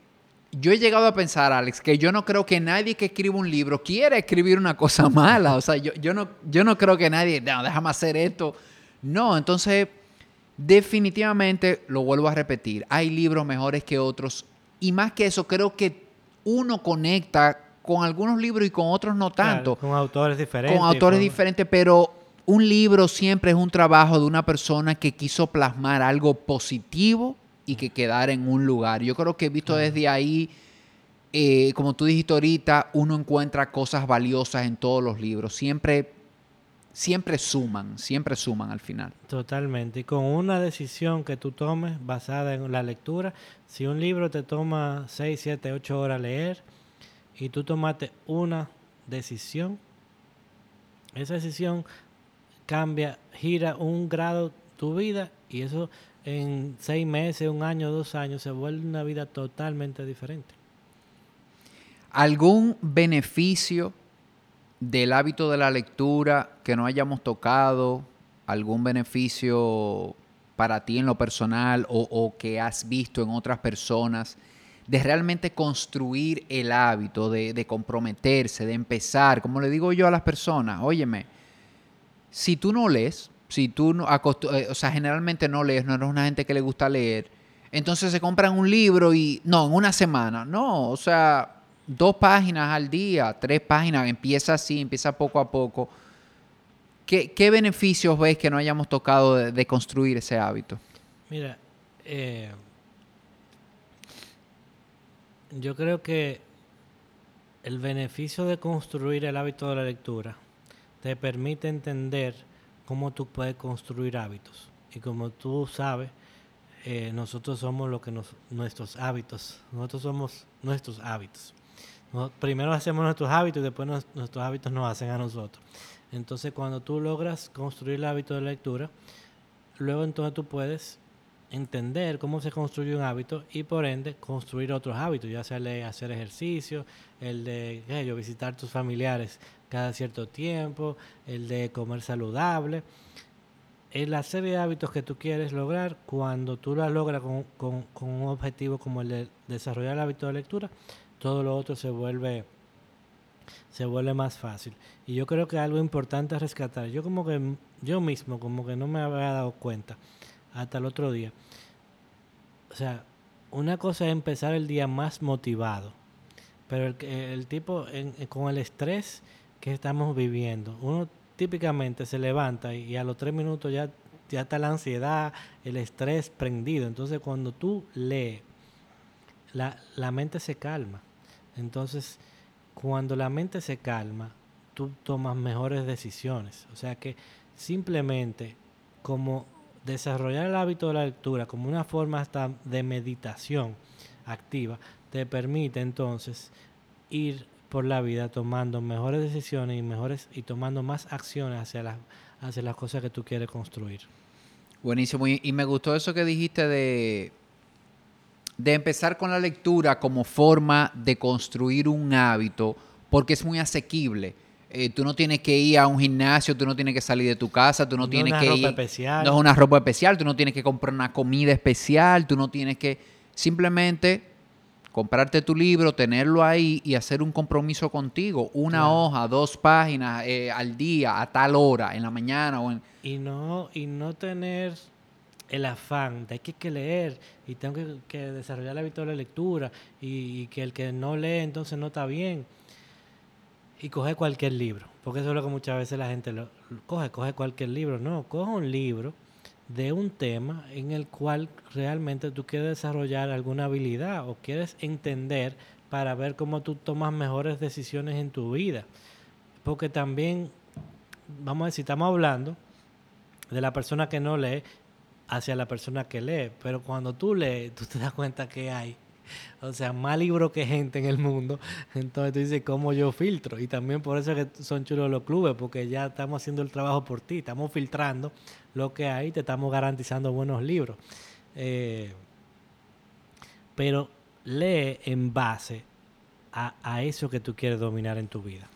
yo he llegado a pensar, Alex, que yo no creo que nadie que escriba un libro quiera escribir una cosa mala. O sea, yo, yo, no, yo no creo que nadie, no, déjame hacer esto. No, entonces, definitivamente, lo vuelvo a repetir, hay libros mejores que otros. Y más que eso, creo que uno conecta con algunos libros y con otros no tanto. con autores diferentes. Con autores diferentes, pero un libro siempre es un trabajo de una persona que quiso plasmar algo positivo y que quedara en un lugar. Yo creo que he visto desde ahí, eh, como tú dijiste ahorita, uno encuentra cosas valiosas en todos los libros. Siempre, siempre suman, siempre suman al final. Totalmente. Y con una decisión que tú tomes basada en la lectura, si un libro te toma 6, 7, 8 horas leer y tú tomaste una decisión, esa decisión cambia, gira un grado tu vida y eso en seis meses, un año, dos años se vuelve una vida totalmente diferente. ¿Algún beneficio del hábito de la lectura que no hayamos tocado? ¿Algún beneficio para ti en lo personal o, que has visto en otras personas de realmente construir el hábito, de, de, comprometerse, de empezar, como le digo yo a las personas, óyeme, si tú no lees, si tú no, eh, o sea, generalmente no lees, no eres una gente que le gusta leer, entonces se compran un libro y, no, en una semana, no, o sea, dos páginas al día, tres páginas, empieza así, empieza poco a poco ¿Qué, beneficios ves que no hayamos tocado de, construir ese hábito? Mira, eh, yo creo que el beneficio de construir el hábito de la lectura te permite entender cómo tú puedes construir hábitos. Y como tú sabes, eh, nosotros somos lo que nos, nuestros hábitos, nosotros somos nuestros hábitos. primero hacemos nuestros hábitos y después nuestros hábitos nos hacen a nosotros. Entonces, cuando tú logras construir el hábito de lectura, luego entonces tú puedes entender cómo se construye un hábito y por ende construir otros hábitos, ya sea el de hacer ejercicio, el de visitar tus familiares cada cierto tiempo, el de comer saludable. Es la serie de hábitos que tú quieres lograr, cuando tú la logras con, con un objetivo como el de desarrollar el hábito de lectura, todo lo otro se vuelve se vuelve más fácil. Y yo creo que algo importante a rescatar, yo como que yo mismo como que no me había dado cuenta hasta el otro día. O sea, una cosa es empezar el día más motivado, pero el, el tipo con el estrés que estamos viviendo, uno típicamente se levanta y, a los tres minutos ya, ya está la ansiedad, el estrés prendido. Entonces cuando tú lees, la, la mente se calma. Entonces, cuando la mente se calma, tú tomas mejores decisiones. O sea que simplemente como desarrollar el hábito de la lectura como una forma de meditación activa, te permite entonces ir por la vida tomando mejores decisiones y mejores y tomando más acciones hacia las hacia las cosas que tú quieres construir. Buenísimo. Y, me gustó eso que dijiste de, de empezar con la lectura como forma de construir un hábito, porque es muy asequible. Eh, tú no tienes que ir a un gimnasio, tú no tienes que salir de tu casa, tú no, tienes que ropa Especial. No es una ropa especial, tú no tienes que comprar una comida especial, tú no tienes que simplemente comprarte tu libro, tenerlo ahí y hacer un compromiso contigo, una hoja, dos páginas eh, al día, a tal hora, en la mañana o en... Y no, y no tener el afán de que hay que leer y tengo que, desarrollar el hábito de la lectura y, que el que no lee entonces no está bien y coge cualquier libro, porque eso es lo que muchas veces la gente lo, coge, coge cualquier libro, no, coge un libro de un tema en el cual realmente tú quieres desarrollar alguna habilidad o quieres entender para ver cómo tú tomas mejores decisiones en tu vida. Porque también, vamos a decir, estamos hablando de la persona que no lee hacia la persona que lee, pero cuando tú lees, tú te das cuenta que hay o sea, más libros que gente en el mundo. Entonces tú dices, ¿cómo yo filtro? Y también por eso es que son chulos los clubes, porque ya estamos haciendo el trabajo por ti, estamos filtrando lo que hay, te estamos garantizando buenos libros. Eh, pero lee en base a, a, eso que tú quieres dominar en tu vida.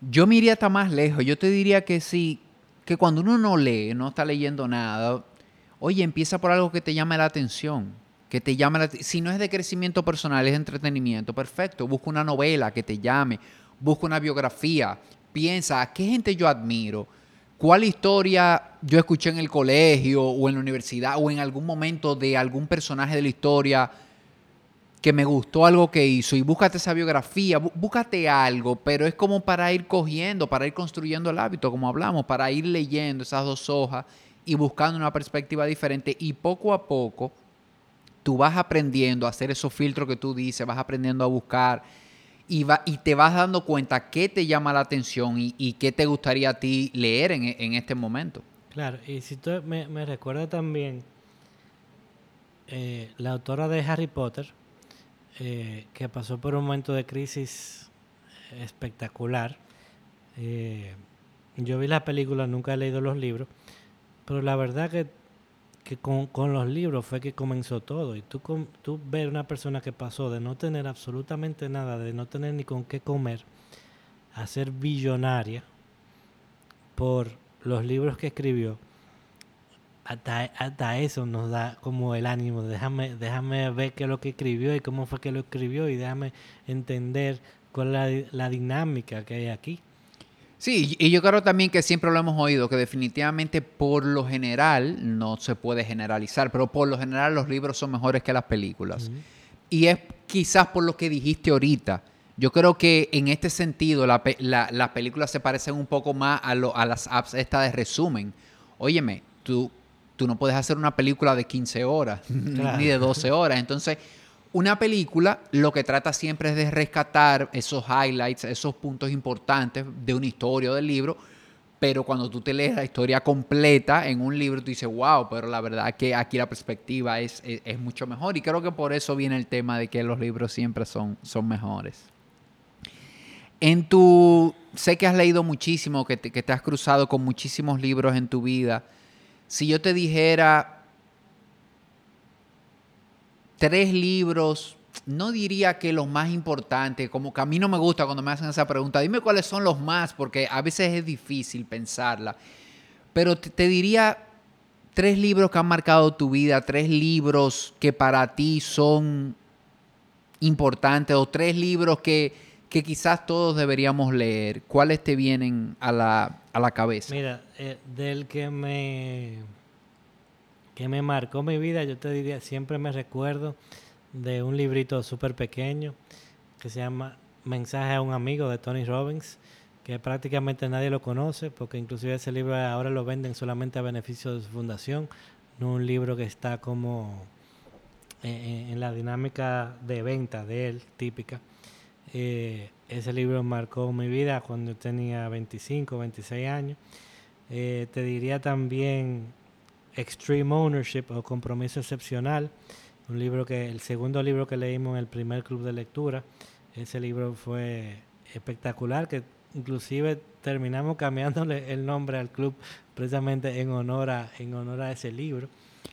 Yo me iría hasta más lejos. Yo te diría que sí, que cuando uno no lee, no está leyendo nada, oye, empieza por algo que te llame la atención que te llame Si no es de crecimiento personal, es de entretenimiento, perfecto. Busca una novela que te llame, busca una biografía, piensa, ¿a qué gente yo admiro? ¿Cuál historia yo escuché en el colegio o en la universidad o en algún momento de algún personaje de la historia que me gustó algo que hizo? Y búscate esa biografía, búscate algo, pero es como para ir cogiendo, para ir construyendo el hábito, como hablamos, para ir leyendo esas dos hojas y buscando una perspectiva diferente y poco a poco tú vas aprendiendo a hacer esos filtros que tú dices, vas aprendiendo a buscar y, va, y te vas dando cuenta qué te llama la atención y, qué te gustaría a ti leer en, este momento. Claro, y si tú me, me recuerda también eh, la autora de Harry Potter, eh, que pasó por un momento de crisis espectacular. Eh, yo vi la película, nunca he leído los libros, pero la verdad que que con, con, los libros fue que comenzó todo. Y tú, tú ver una persona que pasó de no tener absolutamente nada, de no tener ni con qué comer, a ser billonaria por los libros que escribió, hasta, hasta eso nos da como el ánimo. Déjame, déjame ver qué es lo que escribió y cómo fue que lo escribió y déjame entender cuál es la, la dinámica que hay aquí. Sí, y yo creo también que siempre lo hemos oído, que definitivamente por lo general, no se puede generalizar, pero por lo general los libros son mejores que las películas. Y es quizás por lo que dijiste ahorita. Yo creo que en este sentido las películas se parecen un poco más a, a las apps estas de resumen. Óyeme, tú, tú no puedes hacer una película de 15 horas, ni de 12 horas. Entonces, una película lo que trata siempre es de rescatar esos highlights, esos puntos importantes de una historia o del libro, pero cuando tú te lees la historia completa en un libro, tú dices, wow, pero la verdad es que aquí la perspectiva es, es, mucho mejor. Y creo que por eso viene el tema de que los libros siempre son, son mejores. En tu, sé que has leído muchísimo, que te, que te has cruzado con muchísimos libros en tu vida. Si yo te dijera, tres libros, no diría que los más importantes, como que a mí no me gusta cuando me hacen esa pregunta, dime cuáles son los más, porque a veces es difícil pensarla, pero te, diría tres libros que han marcado tu vida, tres libros que para ti son importantes o tres libros que, quizás todos deberíamos leer. ¿Cuáles te vienen a la, cabeza? Mira, eh, del que me que me marcó mi vida, yo te diría, siempre me recuerdo de un librito súper pequeño que se llama Mensaje a un amigo de Tony Robbins, que prácticamente nadie lo conoce, porque inclusive ese libro ahora lo venden solamente a beneficio de su fundación, no un libro que está como en, la dinámica de venta de él, típica. Eh, ese libro marcó mi vida cuando tenía 25, 26 años. Eh, te diría también Extreme Ownership o Compromiso Excepcional, un libro que, el segundo libro que leímos en el primer club de lectura. Ese libro fue espectacular, que inclusive terminamos cambiándole el nombre al club precisamente en honor a, en honor a ese libro.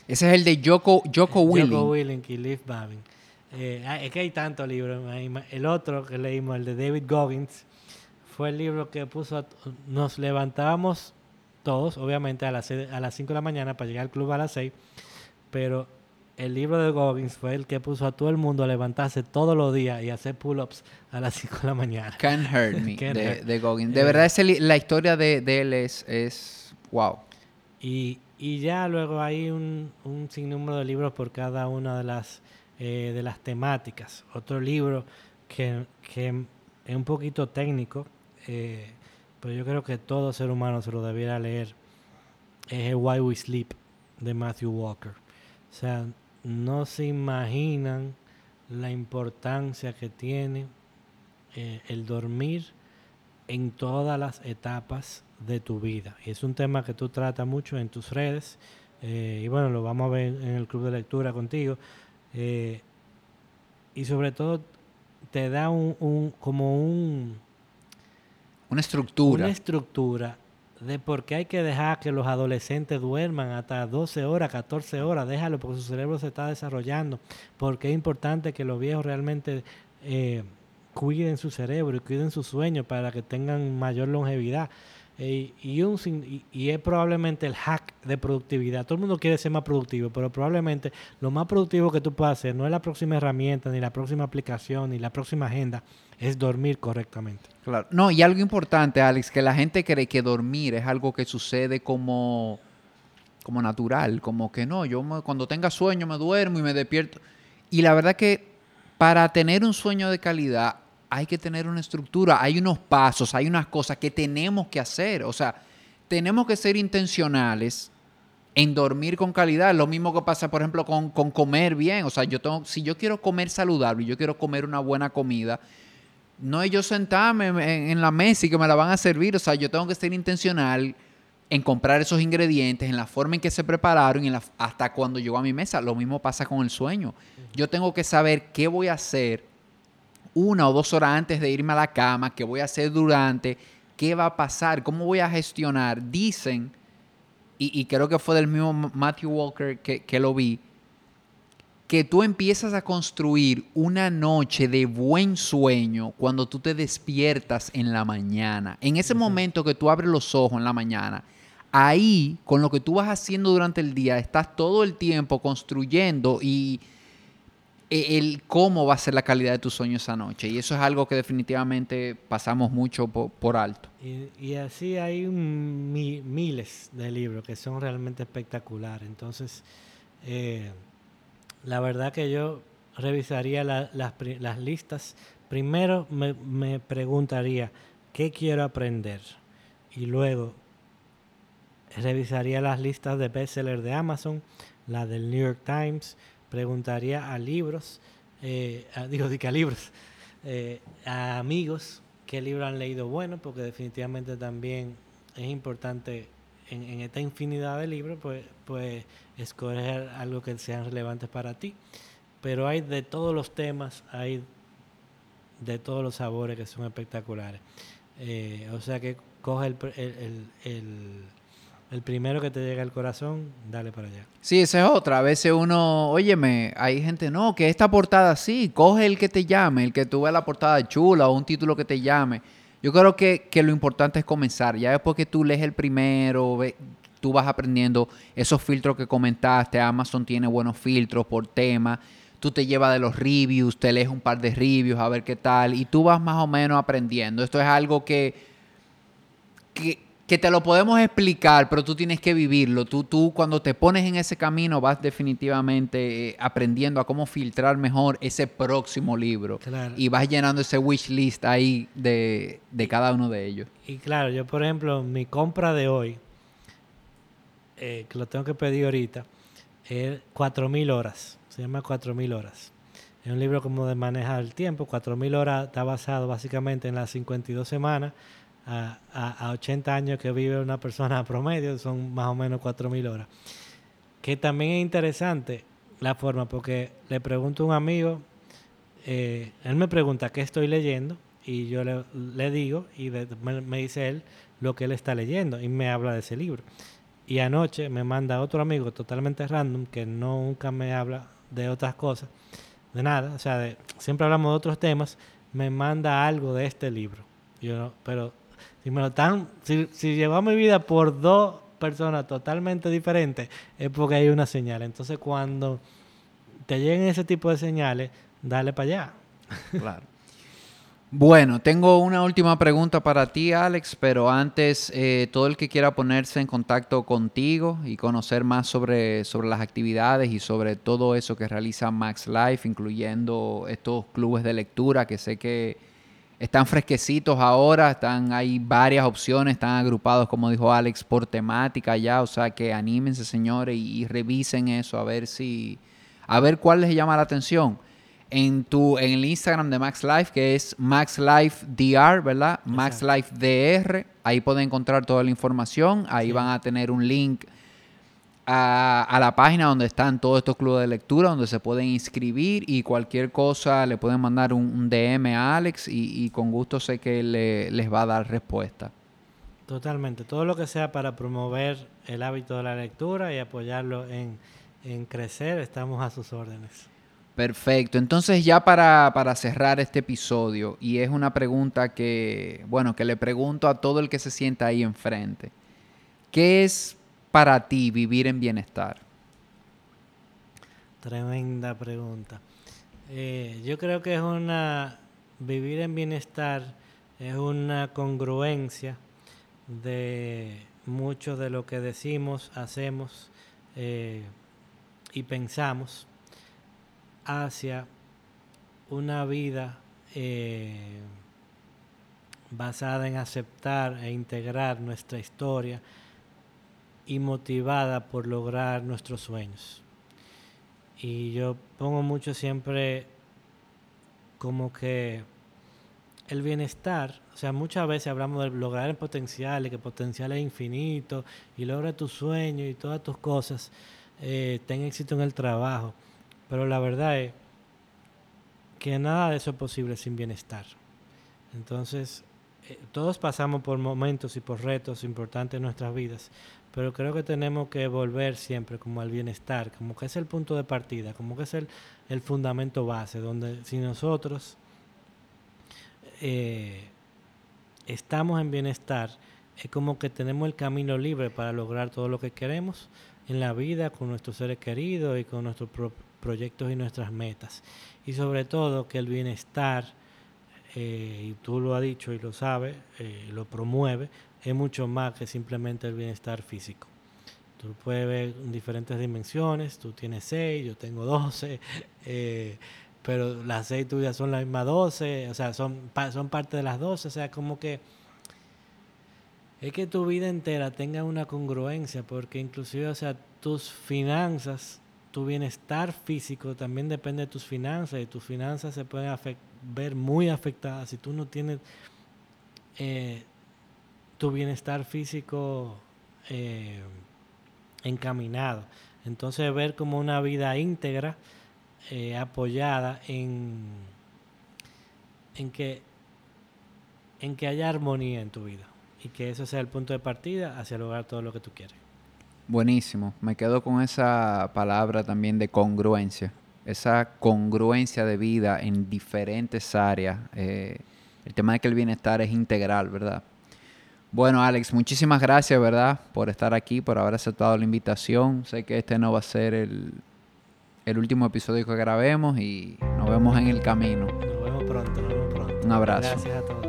Ese es el de Joko, Joko Willing. Joko Willing y Liv Babin. Eh, es que hay tantos libros. El otro que leímos, el de David Goggins, fue el libro que puso, nos levantábamos todos, obviamente a las, a las 5 de la mañana para llegar al club a las 6, pero el libro de Goggins fue el que puso a todo el mundo a levantarse todos los días y hacer pull-ups a las 5 de la mañana. Can't Hurt Me, de, Goggins. De verdad, la historia de, él es, es wow. Y, y ya luego hay un, un sinnúmero de libros por cada una de las, eh, de las temáticas. Otro libro que, que es un poquito técnico, eh, pero yo creo que todo ser humano se lo debiera leer, es Why We Sleep de Matthew Walker. O sea, no se imaginan la importancia que tiene eh, el dormir en todas las etapas de tu vida. Y es un tema que tú tratas mucho en tus redes. Eh, y bueno, lo vamos a ver en el club de lectura contigo. Eh, y sobre todo te da un, como un una estructura. Una estructura de por qué hay que dejar que los adolescentes duerman hasta 12 horas, 14 horas, déjalo porque su cerebro se está desarrollando, porque es importante que los viejos realmente eh, cuiden su cerebro y cuiden su sueño para que tengan mayor longevidad. Eh, y, un, y, es probablemente el hack de productividad. Todo el mundo quiere ser más productivo, pero probablemente lo más productivo que tú puedas hacer no es la próxima herramienta, ni la próxima aplicación, ni la próxima agenda, es dormir correctamente. Claro. No, y algo importante, Alex, que la gente cree que dormir es algo que sucede como, como natural, como que no, yo cuando tenga sueño me duermo y me despierto. Y la verdad que para tener un sueño de calidad hay que tener una estructura, hay unos pasos, hay unas cosas que tenemos que hacer. O sea, tenemos que ser intencionales en dormir con calidad. Lo mismo que pasa, por ejemplo, con, comer bien. O sea, yo tengo, si yo quiero comer saludable, yo quiero comer una buena comida, no es yo sentarme en, la mesa y que me la van a servir. O sea, yo tengo que ser intencional en comprar esos ingredientes, en la forma en que se prepararon y hasta cuando llego a mi mesa. Lo mismo pasa con el sueño. Yo tengo que saber qué voy a hacer una o dos horas antes de irme a la cama, qué voy a hacer durante, qué va a pasar, cómo voy a gestionar. Dicen, y, creo que fue del mismo Matthew Walker que, que lo vi, que tú empiezas a construir una noche de buen sueño cuando tú te despiertas en la mañana. En ese momento que tú abres los ojos en la mañana, ahí, con lo que tú vas haciendo durante el día, estás todo el tiempo construyendo y el cómo va a ser la calidad de tu sueño esa noche. Y eso es algo que definitivamente pasamos mucho por, alto. Y, así hay miles de libros que son realmente espectaculares. Entonces, eh, la verdad que yo revisaría las, listas. Primero me, preguntaría, ¿qué quiero aprender? Y luego revisaría las listas de bestsellers de Amazon, la del New York Times, preguntaría a libros, eh, digo, a libros, eh, a amigos qué libro han leído bueno, porque definitivamente también es importante en, esta infinidad de libros, pues, pues escoger algo que sean relevantes para ti. Pero hay de todos los temas, hay de todos los sabores que son espectaculares. Eh, o sea que coge el el primero que te llega al corazón, dale para allá. Sí, esa es otra. A veces uno, óyeme, hay gente, no, que esta portada sí, coge el que te llame, el que tú veas la portada chula o un título que te llame. Yo creo que, lo importante es comenzar. Ya después que tú lees el primero, tú vas aprendiendo esos filtros que comentaste. Amazon tiene buenos filtros por tema. Tú te llevas de los reviews, te lees un par de reviews a ver qué tal. Y tú vas más o menos aprendiendo. Esto es algo que, que que te lo podemos explicar, pero tú tienes que vivirlo. Tú, tú cuando te pones en ese camino vas definitivamente eh, aprendiendo a cómo filtrar mejor ese próximo libro. Y vas llenando ese wish list ahí de, cada uno de ellos. Y claro, yo por ejemplo, mi compra de hoy, eh, que lo tengo que pedir ahorita, es 4.000 horas. Se llama 4.000 horas. Es un libro como de manejar el tiempo. 4.000 horas está basado básicamente en las 52 semanas a, a, 80 años que vive una persona promedio, son más o menos 4.000 horas. Que también es interesante la forma, porque le pregunto a un amigo, eh, él me pregunta qué estoy leyendo y yo le, digo y me, dice él lo que él está leyendo y me habla de ese libro. Y anoche me manda otro amigo totalmente random que nunca me habla de otras cosas, de nada, o sea, siempre hablamos de otros temas, me manda algo de este libro. Yo pero si me lo están, si, si llevó mi vida por dos personas totalmente diferentes, es porque hay una señal. Entonces cuando te lleguen ese tipo de señales, dale para allá. Claro. Bueno, tengo una última pregunta para ti, Alex, pero antes, eh, todo el que quiera ponerse en contacto contigo y conocer más sobre, sobre las actividades y sobre todo eso que realiza Max Life, incluyendo estos clubes de lectura que sé que están fresquecitos ahora, están, hay varias opciones, están agrupados, como dijo Alex, por temática ya, o sea que anímense, señores, y, y revisen eso, a ver si, a ver cuál les llama la atención en tu en el Instagram de Max Life, que es Max Life DR, ¿verdad? Max Life DR. Ahí pueden encontrar toda la información. Ahí van a tener un link a, la página donde están todos estos clubes de lectura, donde se pueden inscribir y cualquier cosa le pueden mandar un, DM a Alex y, con gusto sé que le, les va a dar respuesta. Totalmente. Todo lo que sea para promover el hábito de la lectura y apoyarlo en crecer, estamos a sus órdenes. Perfecto. Entonces ya para, cerrar este episodio, y es una pregunta que, bueno, que le pregunto a todo el que se sienta ahí enfrente. ¿Qué es para ti vivir en bienestar? Tremenda pregunta. Eh, yo creo que es una, vivir en bienestar es una congruencia de mucho de lo que decimos, hacemos eh, y pensamos hacia una vida eh, basada en aceptar e integrar nuestra historia y motivada por lograr nuestros sueños. Y yo pongo mucho siempre como que el bienestar, o sea, muchas veces hablamos de lograr el potencial que el potencial es infinito y logra tus sueños y todas tus cosas, eh, ten éxito en el trabajo. Pero la verdad es que nada de eso es posible sin bienestar. Entonces, eh, todos pasamos por momentos y por retos importantes en nuestras vidas, pero creo que tenemos que volver siempre como al bienestar, como que es el punto de partida, como que es el, fundamento base, donde si nosotros eh, estamos en bienestar, es como que tenemos el camino libre para lograr todo lo que queremos en la vida, con nuestros seres queridos y con nuestros proyectos y nuestras metas. Y sobre todo que el bienestar, eh, y tú lo has dicho y lo sabes, eh, lo promueve, es mucho más que simplemente el bienestar físico. Tú puedes ver en diferentes dimensiones, tú tienes seis, yo tengo doce, eh, pero las seis tuyas son las mismas doce, o sea, son, son parte de las doce, o sea, como que es que tu vida entera tenga una congruencia, porque inclusive, o sea, tus finanzas tu bienestar físico también depende de tus finanzas y tus finanzas se pueden ver muy afectadas si tú no tienes eh, tu bienestar físico eh, encaminado. Entonces ver como una vida íntegra eh, apoyada en, en, que, en que haya armonía en tu vida y que eso sea el punto de partida hacia lograr todo lo que tú quieres. Buenísimo. Me quedo con esa palabra también de congruencia. Esa congruencia de vida en diferentes áreas. Eh, el tema de que el bienestar es integral, ¿verdad? Bueno, Alex, muchísimas gracias, ¿verdad? Por estar aquí, por haber aceptado la invitación. Sé que este no va a ser el, el último episodio que grabemos y nos vemos en el camino. Nos vemos pronto, nos vemos pronto. Un abrazo. Gracias a todos.